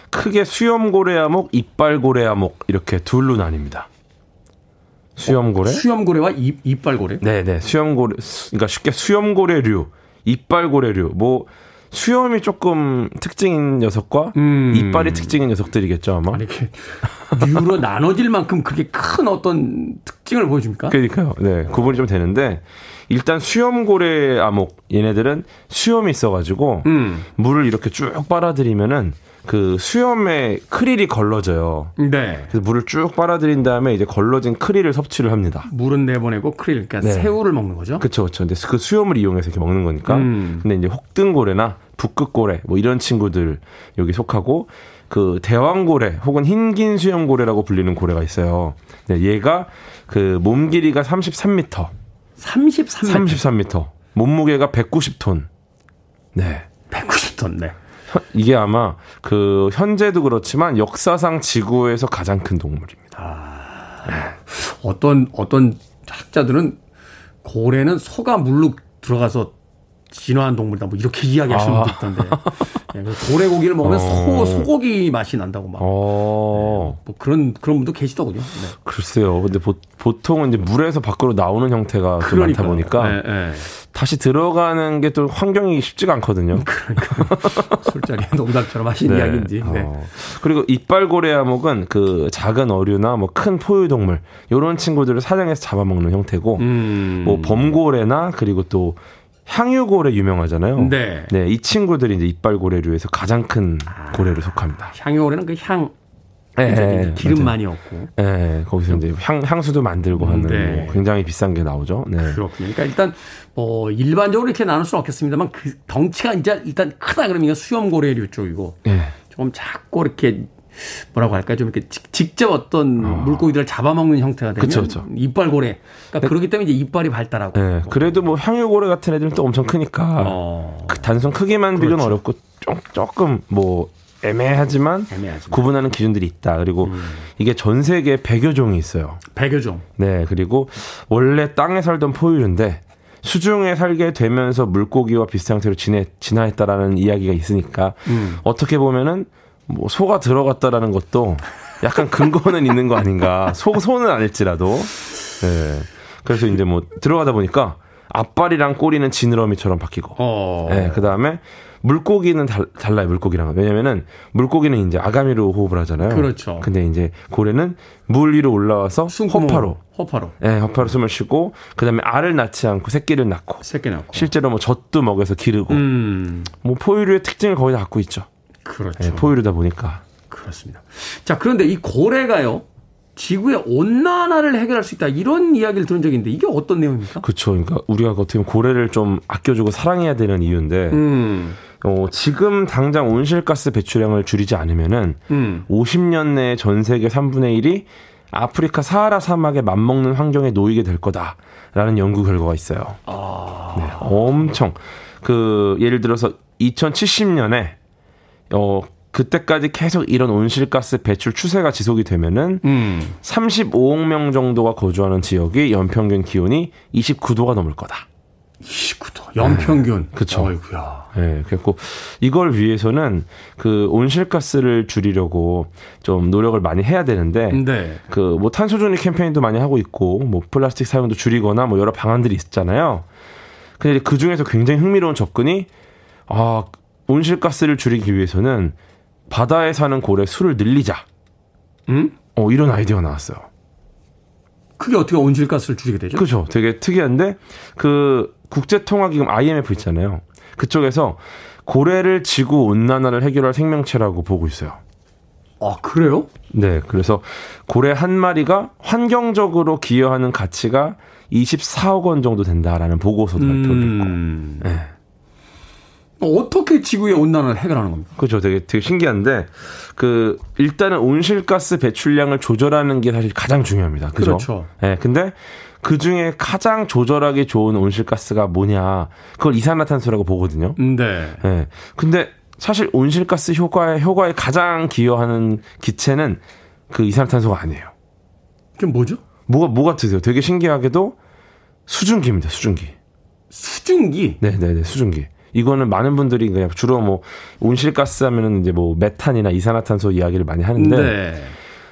크게 수염고래암목, 이빨고래암목 이렇게 둘로 나뉩니다. 수염고래? 어, 수염고래와 이, 이빨고래? 네, 네. 수염고래 그러니까 쉽게 수염고래류 이빨 고래류, 뭐 수염이 조금 특징인 녀석과 음. 이빨이 특징인 녀석들이겠죠 아마. 아니, 류로 나눠질 만큼 그렇게 큰 어떤 특징을 보여줍니까? 그러니까요. 네, 구분이 좀 되는데 일단 수염고래 암흑 얘네들은 수염이 있어가지고 음. 물을 이렇게 쭉 빨아들이면은 그 수염에 크릴이 걸러져요. 네. 그래서 물을 쭉 빨아들인 다음에 이제 걸러진 크릴을 섭취를 합니다. 물은 내보내고 크릴, 그러니까 네. 새우를 먹는 거죠. 그렇죠, 그렇죠. 근데 그 수염을 이용해서 이렇게 먹는 거니까. 음. 근데 이제 혹등고래나 북극고래 뭐 이런 친구들 여기 속하고 그 대왕고래 혹은 흰긴 수염고래라고 불리는 고래가 있어요. 네, 얘가 그 몸 길이가 33m. 33m. 33m. 몸무게가 190톤. 네. 190톤. 네. 이게 아마 그 현재도 그렇지만 역사상 지구에서 가장 큰 동물입니다. 아, 네. 어떤 어떤 학자들은 고래는 소가 물로 들어가서 진화한 동물이다 뭐 이렇게 이야기하시는 아. 분도 있던데 네, 고래 고기를 먹으면 어. 소 소고기 맛이 난다고 막 어. 네, 뭐 그런 그런 분도 계시더군요. 네. 글쎄요. 근데 보, 통은 이제 물에서 밖으로 나오는 형태가 좀 많다 보니까 네, 네. 다시 들어가는 게 또 환경이 쉽지가 않거든요. 그러니까 <laughs> 술자리 농담처럼 하신 네. 이야기인지. 네. 어. 그리고 이빨고래 암흑은 그 작은 어류나 뭐 큰 포유동물 요런 친구들을 사냥해서 잡아먹는 형태고 음. 뭐 범고래나 그리고 또 향유고래 유명하잖아요. 네. 네, 이 친구들이 이제 이빨고래류에서 가장 큰 아, 고래를 속합니다. 향유고래는 그 향, 네, 기름 맞아요. 많이 없고. 네, 거기서 이제 향, 향수도 만들고 하는 네. 뭐 굉장히 비싼 게 나오죠. 네. 그렇군요. 그러니까 일단 뭐 일반적으로 이렇게 나눌 수는 없겠습니다만 그 덩치가 이제 일단 크다 그러면 수염고래류 쪽이고 네. 조금 작고 이렇게 뭐라고 할까요? 좀 이렇게 직접 어떤 어. 물고기들을 잡아먹는 형태가 되면 그쵸, 그쵸. 이빨고래. 그러니까 네. 그렇기 때문에 이제 이빨이 발달하고. 네. 그래도 뭐 향유고래 같은 애들은 또 엄청 크니까 어. 그 단순 크기만 비교는 그렇죠. 어렵고 좀, 조금 뭐 애매하지만, 애매하지만, 구분하는 기준들이 있다. 그리고 음. 이게 전 세계에 100여 종이 있어요. 100여 종. 네. 그리고 원래 땅에 살던 포유류인데 수중에 살게 되면서 물고기와 비슷한 형태로 진해, 진화했다라는 이야기가 있으니까 음. 어떻게 보면은 뭐 소가 들어갔다라는 것도 약간 근거는 <laughs> 있는 거 아닌가. 소 소는 아닐지라도. 네. 그래서 이제 뭐 들어가다 보니까 앞발이랑 꼬리는 지느러미처럼 바뀌고. 어. 네, 그다음에 물고기는 달, 달라요, 물고기랑은. 왜냐면은 물고기는 이제 아가미로 호흡을 하잖아요. 그렇죠. 근데 이제 고래는 물 위로 올라와서 허파로. 허파로. 네, 허파로 숨을 쉬고 그다음에 알을 낳지 않고 새끼를 낳고. 새끼 낳고. 실제로 뭐 젖도 먹여서 기르고. 음. 뭐 포유류의 특징을 거의 다 갖고 있죠. 그렇죠. 네, 포유류다 보니까. 그렇습니다. 자, 그런데 이 고래가요. 지구의 온난화를 해결할 수 있다 이런 이야기를 들은 적이 있는데 이게 어떤 내용입니까? 그렇죠. 그러니까 우리가 어떻게 보면 고래를 좀 아껴주고 사랑해야 되는 이유인데 음. 어, 지금 당장 온실가스 배출량을 줄이지 않으면은 음. 50년 내에 전 세계 3분의 1이 아프리카 사하라 사막에 맞먹는 환경에 놓이게 될 거다라는 연구 결과가 있어요. 아. 네, 엄청 그 예를 들어서 2070년에 어, 그때까지 계속 이런 온실가스 배출 추세가 지속이 되면은 음. 35억 명 정도가 거주하는 지역이 연평균 기온이 29도가 넘을 거다. 29도. 연평균. 네. 그쵸. 어이구야. 네. 그래고 이걸 위해서는 그 온실가스를 줄이려고 좀 노력을 많이 해야 되는데. 네. 그뭐 탄소중립 캠페인도 많이 하고 있고, 뭐 플라스틱 사용도 줄이거나 뭐 여러 방안들이 있잖아요. 근데 그 중에서 굉장히 흥미로운 접근이, 아, 온실가스를 줄이기 위해서는 바다에 사는 고래 수를 늘리자. 음? 어, 이런 아이디어가 나왔어요. 그게 어떻게 온실가스를 줄이게 되죠? 그렇죠. 되게 특이한데 그 국제통화기금 IMF 있잖아요. 그쪽에서 고래를 지구 온난화를 해결할 생명체라고 보고 있어요. 아, 그래요? 네. 그래서 고래 한 마리가 환경적으로 기여하는 가치가 24억 원 정도 된다라는 보고서도 발표됐고. 음... 네. 어떻게 지구의 온난화를 해결하는 겁니까? 그렇죠. 되게 되게 신기한데 그 일단은 온실가스 배출량을 조절하는 게 사실 가장 중요합니다. 그죠? 그렇죠. 예. 네, 근데 그 중에 가장 조절하기 좋은 온실가스가 뭐냐? 그걸 이산화탄소라고 보거든요. 네. 네. 근데 사실 온실가스 효과에 효과에 가장 기여하는 기체는 그 이산화탄소가 아니에요. 그게 뭐죠? 뭐가 뭐 같으세요? 되게 신기하게도 수증기입니다. 수증기. 수증기? 네, 네, 네. 수증기. 이거는 많은 분들이 그냥 주로 뭐 온실가스 하면은 이제 뭐 메탄이나 이산화탄소 이야기를 많이 하는데 네.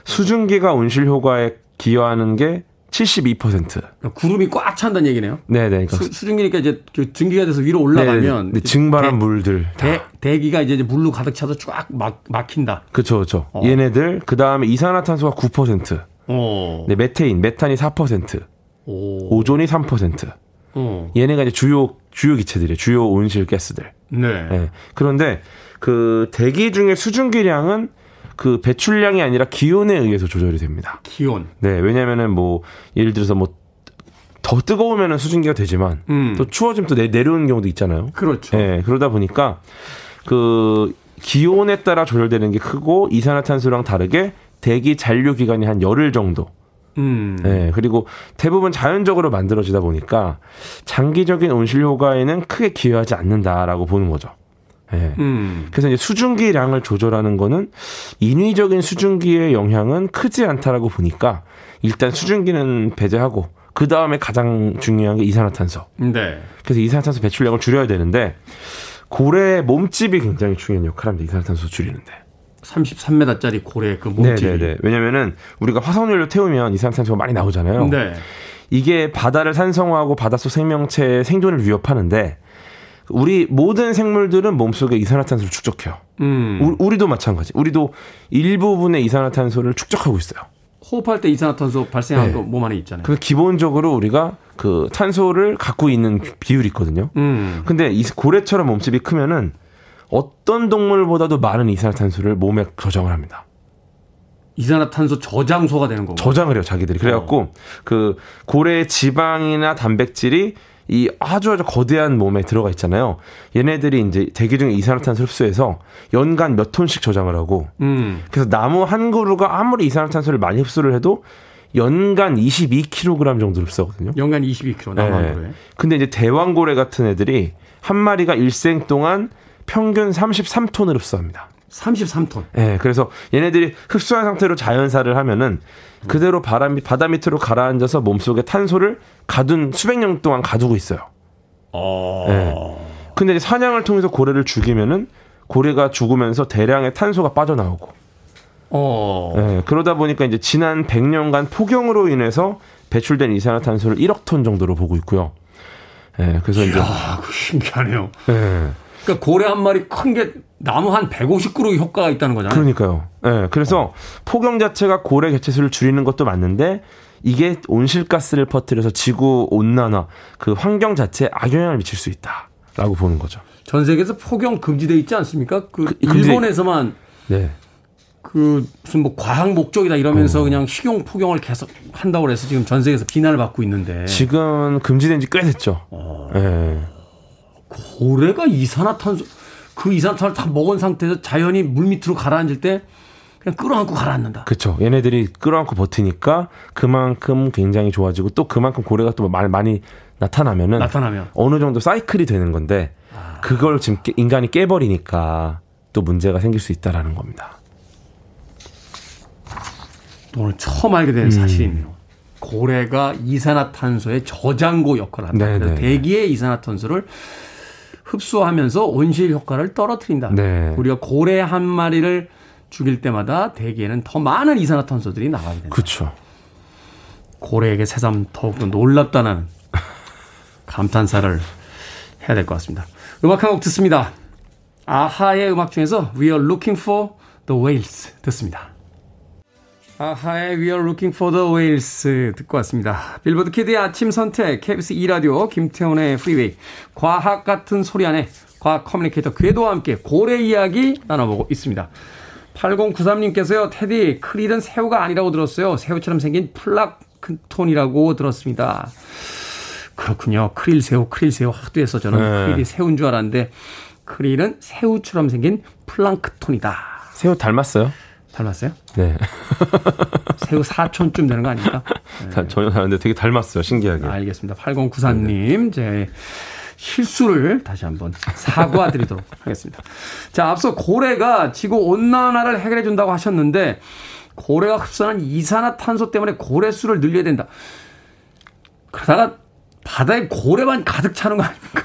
수증기가 온실 효과에 기여하는 게 72%. 구름이 꽉 찬다는 얘기네요. 네 네. 그러니까 수, 중기니까 이제 그 증기가 돼서 위로 올라가면 네, 증발한 대, 물들 대, 대기가 이제 물로 가득 차서 쫙 막, 막힌다. 그렇죠, 그렇죠. 어. 얘네들 그 다음에 이산화탄소가 9%. 어. 네, 메테인, 메탄이 4%. 오. 오존이 3%. 어. 얘네가 이제 주요 주요 기체들이에요. 주요 온실 가스들. 네. 네. 그런데 그 대기 중에 수증기량은 그 배출량이 아니라 기온에 의해서 조절이 됩니다. 기온. 네, 왜냐면은 뭐 예를 들어서 뭐 더 뜨거우면은 수증기가 되지만 음. 또 추워지면 또 내, 내려오는 경우도 있잖아요. 그렇죠. 네, 그러다 보니까 그 기온에 따라 조절되는 게 크고 이산화탄소랑 다르게 대기 잔류 기간이 한 열흘 정도. 음. 네, 그리고 대부분 자연적으로 만들어지다 보니까 장기적인 온실 효과에는 크게 기여하지 않는다라고 보는 거죠. 예. 음. 그래서 이제 수증기량을 조절하는 거는 인위적인 수증기의 영향은 크지 않다라고 보니까 일단 수증기는 배제하고 그 다음에 가장 중요한 게 이산화탄소. 네. 그래서 이산화탄소 배출량을 줄여야 되는데 고래 몸집이 굉장히 중요한 역할을 합니다. 이산화탄소 줄이는데. 33m짜리 고래 그 몸집이. 네네네. 왜냐면은 우리가 화석연료 태우면 이산화탄소가 많이 나오잖아요. 네. 이게 바다를 산성화하고 바닷속 생명체의 생존을 위협하는데 우리 모든 생물들은 몸속에 이산화탄소를 축적해요. 음. 우 리, 도 마찬가지. 우리도 일부분의 이산화탄소를 축적하고 있어요. 호흡할 때 이산화탄소 발생하는 네. 거몸 안에 있잖아요. 그 기본적으로 우리가 그 탄소를 갖고 있는 비율이 있거든요. 음. 근데 이 고래처럼 몸집이 크면은 어떤 동물보다도 많은 이산화탄소를 몸에 저장을 합니다. 이산화탄소 저장소가 되는 거고. 저장을 해요, 자기들이. 그래갖고 어. 그 고래의 지방이나 단백질이 이 아주 아주 거대한 몸에 들어가 있잖아요. 얘네들이 이제 대기 중에 이산화탄소 흡수해서 연간 몇 톤씩 저장을 하고, 음. 그래서 나무 한 그루가 아무리 이산화탄소를 많이 흡수를 해도 연간 22kg 정도 흡수하거든요. 연간 22kg 나무 한 그루에. 근데 이제 대왕고래 같은 애들이 한 마리가 일생 동안 평균 33톤을 흡수합니다. 33톤. 네, 그래서 얘네들이 흡수한 상태로 자연사를 하면은 그대로 바람, 바다 밑으로 가라앉아서 몸속에 탄소를 가둔 수백 년 동안 가두고 있어요. 어. 네. 근데 사냥을 통해서 고래를 죽이면은 고래가 죽으면서 대량의 탄소가 빠져나오고. 어. 네, 그러다 보니까 이제 지난 100년간 폭염으로 인해서 배출된 이산화탄소를 1억 톤 정도로 보고 있고요. 네, 그래서 이야, 이제 신기하네요. 네. 그러니까 고래 한 마리 큰 게 나무 한 150그루 효과가 있다는 거잖아요. 그러니까요. 예. 네, 그래서 폭염 자체가 고래 개체수를 줄이는 것도 맞는데 이게 온실가스를 퍼뜨려서 지구 온난화 그 환경 자체에 악영향을 미칠 수 있다라고 보는 거죠. 전 세계에서 폭염 금지돼 있지 않습니까? 그, 그 일본에서만 네. 그 무슨 뭐 과학 목적이다 이러면서 어. 그냥 식용 폭염을 계속 한다고 해서 지금 전 세계에서 비난을 받고 있는데 지금 금지된 지 꽤 됐죠. 어. 네. 고래가 이산화탄소 그 이산화탄소를 다 먹은 상태에서 자연히 물 밑으로 가라앉을 때 그냥 끌어안고 가라앉는다. 그렇죠. 얘네들이 끌어안고 버티니까 그만큼 굉장히 좋아지고 또 그만큼 고래가 또 많이, 많이 나타나면은 나타나면 어느 정도 사이클이 되는 건데 아. 그걸 지금 인간이 깨버리니까 또 문제가 생길 수 있다라는 겁니다. 오늘 처음 알게 된 음. 사실이네요. 고래가 이산화탄소의 저장고 역할을 한다. 네, 네. 대기의 이산화탄소를 흡수하면서 온실 효과를 떨어뜨린다. 네. 우리가 고래 한 마리를 죽일 때마다 대기에는 더 많은 이산화탄소들이 나가게 된다. 그렇죠. 고래에게 새삼 더욱더 놀랍다는 감탄사를 해야 될 것 같습니다. 음악 한 곡 듣습니다. 아하의 음악 중에서 We are looking for the whales 듣습니다. 아하의 We are looking for the whales 듣고 왔습니다. 빌보드 키드의 아침 선택, KBS 2라디오, 김태훈의 프리웨이, 과학 같은 소리하네 과학 커뮤니케이터 궤도와 함께 고래 이야기 나눠보고 있습니다. 8093님께서요, 테디, 크릴은 새우가 아니라고 들었어요. 새우처럼 생긴 플랑크톤이라고 들었습니다. 그렇군요. 크릴 새우, 크릴 새우 하도해서 저는 네. 크릴이 새우인 줄 알았는데, 크릴은 새우처럼 생긴 플랑크톤이다. 새우 닮았어요? 닮았어요? 네. <laughs> 새우 4촌쯤 되는 거 아닙니까? <laughs> 네. 전혀 다른데 되게 닮았어요. 신기하게. 알겠습니다. 8094님, 제 실수를 다시 한번 사과드리도록 <laughs> 하겠습니다. 자, 앞서 고래가 지구 온난화를 해결해 준다고 하셨는데, 고래가 흡수하는 이산화탄소 때문에 고래 수를 늘려야 된다. 그러다가 바다에 고래만 가득 차는 거 아닙니까?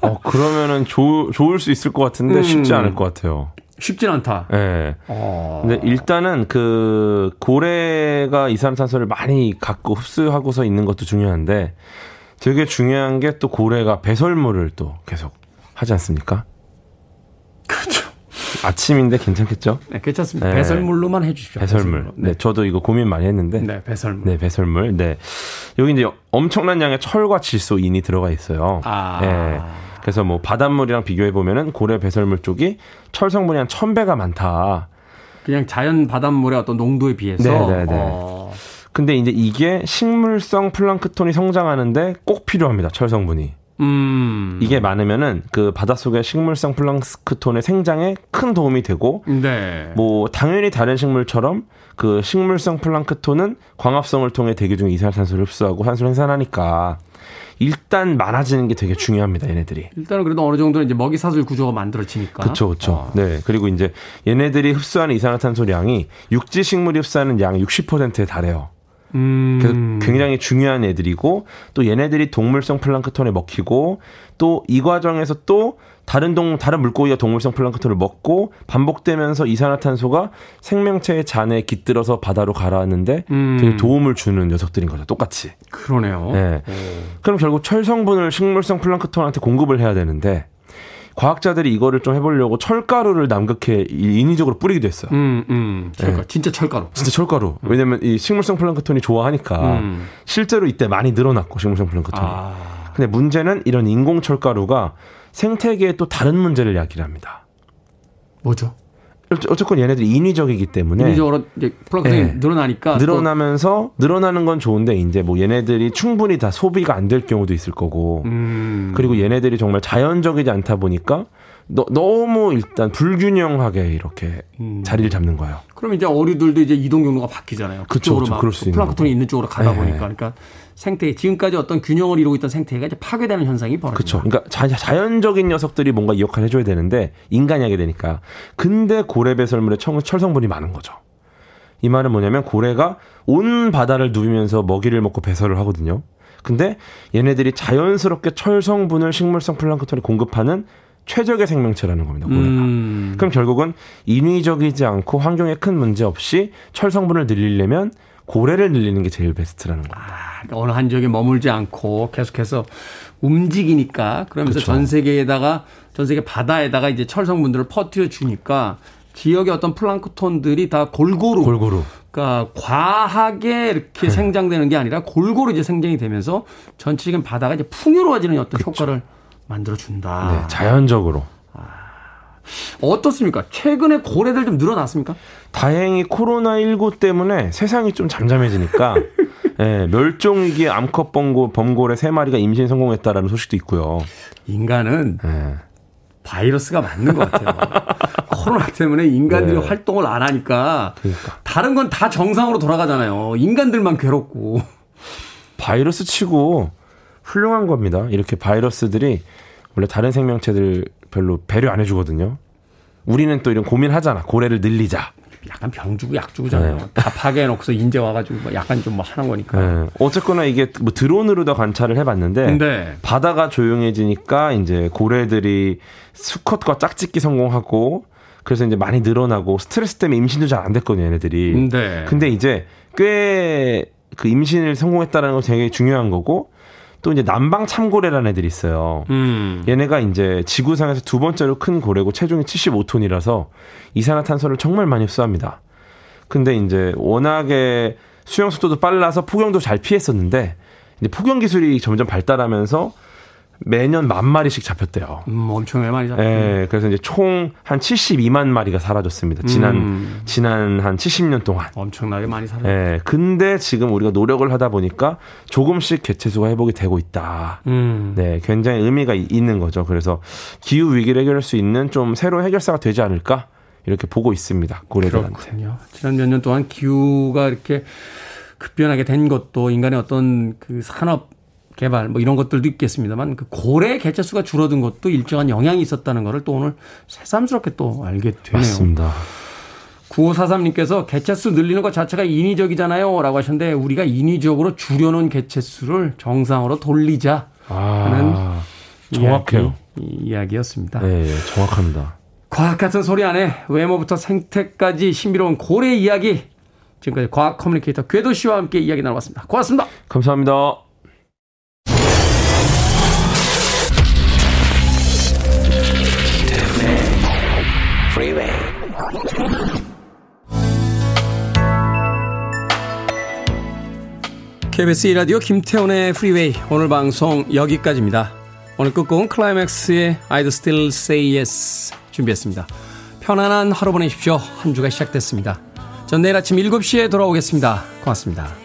어, 그러면은 좋, 좋을 수 있을 것 같은데 쉽지 음. 않을 것 같아요. 쉽진 않다. 네. 어. 근데 일단은 그 고래가 이산화탄소를 많이 갖고 흡수하고서 있는 것도 중요한데 되게 중요한 게 또 고래가 배설물을 또 계속 하지 않습니까? 그렇죠. 아침인데 괜찮겠죠? 네, 괜찮습니다. 네. 배설물로만 해주십시오. 배설물. 배설물. 네. 네. 저도 이거 고민 많이 했는데. 네, 배설물. 네, 배설물. 네. 여기 이제 엄청난 양의 철과 질소, 인이 들어가 있어요. 아. 네. 그래서 뭐 바닷물이랑 비교해 보면은 고래 배설물 쪽이 철 성분이 한 1000배가 많다. 그냥 자연 바닷물의 어떤 농도에 비해서. 네네네. 어. 근데 이제 이게 식물성 플랑크톤이 성장하는데 꼭 필요합니다. 철 성분이. 음. 이게 많으면은 그 바닷속의 식물성 플랑크톤의 생장에 큰 도움이 되고 네. 뭐 당연히 다른 식물처럼 그 식물성 플랑크톤은 광합성을 통해 대기 중 이산화탄소를 흡수하고 산소를 생산하니까 일단 많아지는 게 되게 중요합니다. 얘네들이. 일단은 그래도 어느 정도 이제 먹이 사슬 구조가 만들어지니까. 그렇죠, 그렇죠. 네. 그리고 이제 얘네들이 흡수하는 이산화탄소량이 육지 식물이 흡수하는 양의 60%에 달해요. 음. 굉장히 중요한 애들이고 또 얘네들이 동물성 플랑크톤에 먹히고 또 이 과정에서 또 다른 동 다른 물고기가 동물성 플랑크톤을 먹고 반복되면서 이산화탄소가 생명체의 잔에 깃들어서 바다로 가라앉는데 음. 되게 도움을 주는 녀석들인 거죠. 똑같이. 그러네요. 네. 그럼 결국 철 성분을 식물성 플랑크톤한테 공급을 해야 되는데 과학자들이 이거를 좀 해보려고 철가루를 남극해 인위적으로 뿌리기도 했어요. 음, 음. 철가루. 네. 진짜 철가루. 진짜 철가루. 음. 왜냐면 이 식물성 플랑크톤이 좋아하니까 음. 실제로 이때 많이 늘어났고 식물성 플랑크톤이. 아. 근데 문제는 이런 인공 철가루가 생태계에 또 다른 문제를 야기합니다. 뭐죠? 어쨌건 얘네들이 인위적이기 때문에 인위적으로 이제 플랑크톤이 네. 늘어나니까 늘어나면서 늘어나는 건 좋은데 이제 뭐 얘네들이 충분히 다 소비가 안 될 경우도 있을 거고 음. 그리고 얘네들이 정말 자연적이지 않다 보니까 너, 너무 일단 불균형하게 이렇게 음. 자리를 잡는 거예요. 그럼 이제 어류들도 이제 이동 경로가 바뀌잖아요. 그쪽으로 그쵸, 막 플랑크톤이 있는 쪽으로 가다 네. 보니까 그러니까 생태 지금까지 어떤 균형을 이루고 있던 생태계가 이제 파괴되는 현상이 벌어집니다. 그렇죠. 그러니까 자, 연적인 녀석들이 뭔가 이 역할을 해줘야 되는데 인간이 하게 되니까. 근데 고래 배설물에 청, 철 성분이 많은 거죠. 이 말은 뭐냐면 고래가 온 바다를 누비면서 먹이를 먹고 배설을 하거든요. 근데 얘네들이 자연스럽게 철 성분을 식물성 플랑크톤에 공급하는 최적의 생명체라는 겁니다. 고래가. 음. 그럼 결국은 인위적이지 않고 환경에 큰 문제 없이 철 성분을 늘리려면 고래를 늘리는 게 제일 베스트라는 겁니다. 아, 어느 한 지역에 머물지 않고 계속해서 움직이니까 그러면서 그렇죠. 전 세계에다가 전 세계 바다에다가 이제 철 성분들을 퍼뜨려 주니까 지역의 어떤 플랑크톤들이 다 골고루 골고루 그러니까 과하게 이렇게 네. 생장되는 게 아니라 골고루 이제 생장이 되면서 전체적인 바다가 이제 풍요로워지는 어떤 그렇죠. 효과를 만들어 준다. 네, 자연적으로. 아, 어떻습니까? 최근에 고래들 좀 늘어났습니까? 다행히 코로나19 때문에 세상이 좀 잠잠해지니까 <laughs> 네, 멸종위기 암컷 범고, 범고래 3마리가 임신 성공했다라는 소식도 있고요. 인간은 네. 바이러스가 맞는 것 같아요. <laughs> 코로나 때문에 인간들이 네. 활동을 안 하니까 그러니까. 다른 건 다 정상으로 돌아가잖아요. 인간들만 괴롭고. 바이러스 치고 훌륭한 겁니다. 이렇게 바이러스들이 원래 다른 생명체들 별로 배려 안 해주거든요. 우리는 또 이런 고민하잖아. 고래를 늘리자. 약간 병 주고 약 주고잖아요. 네. 다 파괴해놓고서 인제 와가지고 뭐 약간 좀 뭐 하는 거니까. 네. 어쨌거나 이게 뭐 드론으로도 관찰을 해봤는데 네. 바다가 조용해지니까 이제 고래들이 수컷과 짝짓기 성공하고 그래서 이제 많이 늘어나고 스트레스 때문에 임신도 잘 안 됐거든요, 얘네들이. 네. 근데 이제 꽤 그 임신을 성공했다라는 거 되게 중요한 거고 또 이제 남방 참고래라는 애들이 있어요. 음. 얘네가 이제 지구상에서 두 번째로 큰 고래고 체중이 75톤이라서 이산화탄소를 정말 많이 흡수합니다. 근데 이제 워낙에 수영 속도도 빨라서 폭염도 잘 피했었는데 이제 폭염 기술이 점점 발달하면서 매년 만 마리씩 잡혔대요. 음, 엄청 많이 잡혔 네, 그래서 이제 총 한 72만 마리가 사라졌습니다. 지난 음. 지난 한 70년 동안. 엄청나게 많이 사라졌. 네, 근데 지금 우리가 노력을 하다 보니까 조금씩 개체수가 회복이 되고 있다. 음. 네, 굉장히 의미가 있는 거죠. 그래서 기후 위기를 해결할 수 있는 좀 새로운 해결사가 되지 않을까 이렇게 보고 있습니다. 고래들한테. 그렇군요. 지난 몇 년 동안 기후가 이렇게 급변하게 된 것도 인간의 어떤 그 산업 개발 뭐 이런 것들도 있겠습니다만 그 고래 개체 수가 줄어든 것도 일정한 영향이 있었다는 것을 또 오늘 새삼스럽게 또 알게 되네요. 맞습니다. 9543님께서 개체수 늘리는 것 자체가 인위적이잖아요. 라고 하셨는데 우리가 인위적으로 줄여놓은 개체수를 정상으로 돌리자 하는 아, 정확해요. 이야기, 이야기였습니다. 네, 정확합니다. 과학 같은 소리 안에 외모부터 생태까지 신비로운 고래 이야기. 지금까지 과학 커뮤니케이터 궤도 씨와 함께 이야기 나눠봤습니다. 고맙습니다. 감사합니다. KBS 2라디오 김태훈의 프리웨이 오늘 방송 여기까지입니다. 오늘 끝곡은 클라이맥스의 I'd Still Say Yes 준비했습니다. 편안한 하루 보내십시오. 한 주가 시작됐습니다. 전 내일 아침 7시에 돌아오겠습니다. 고맙습니다.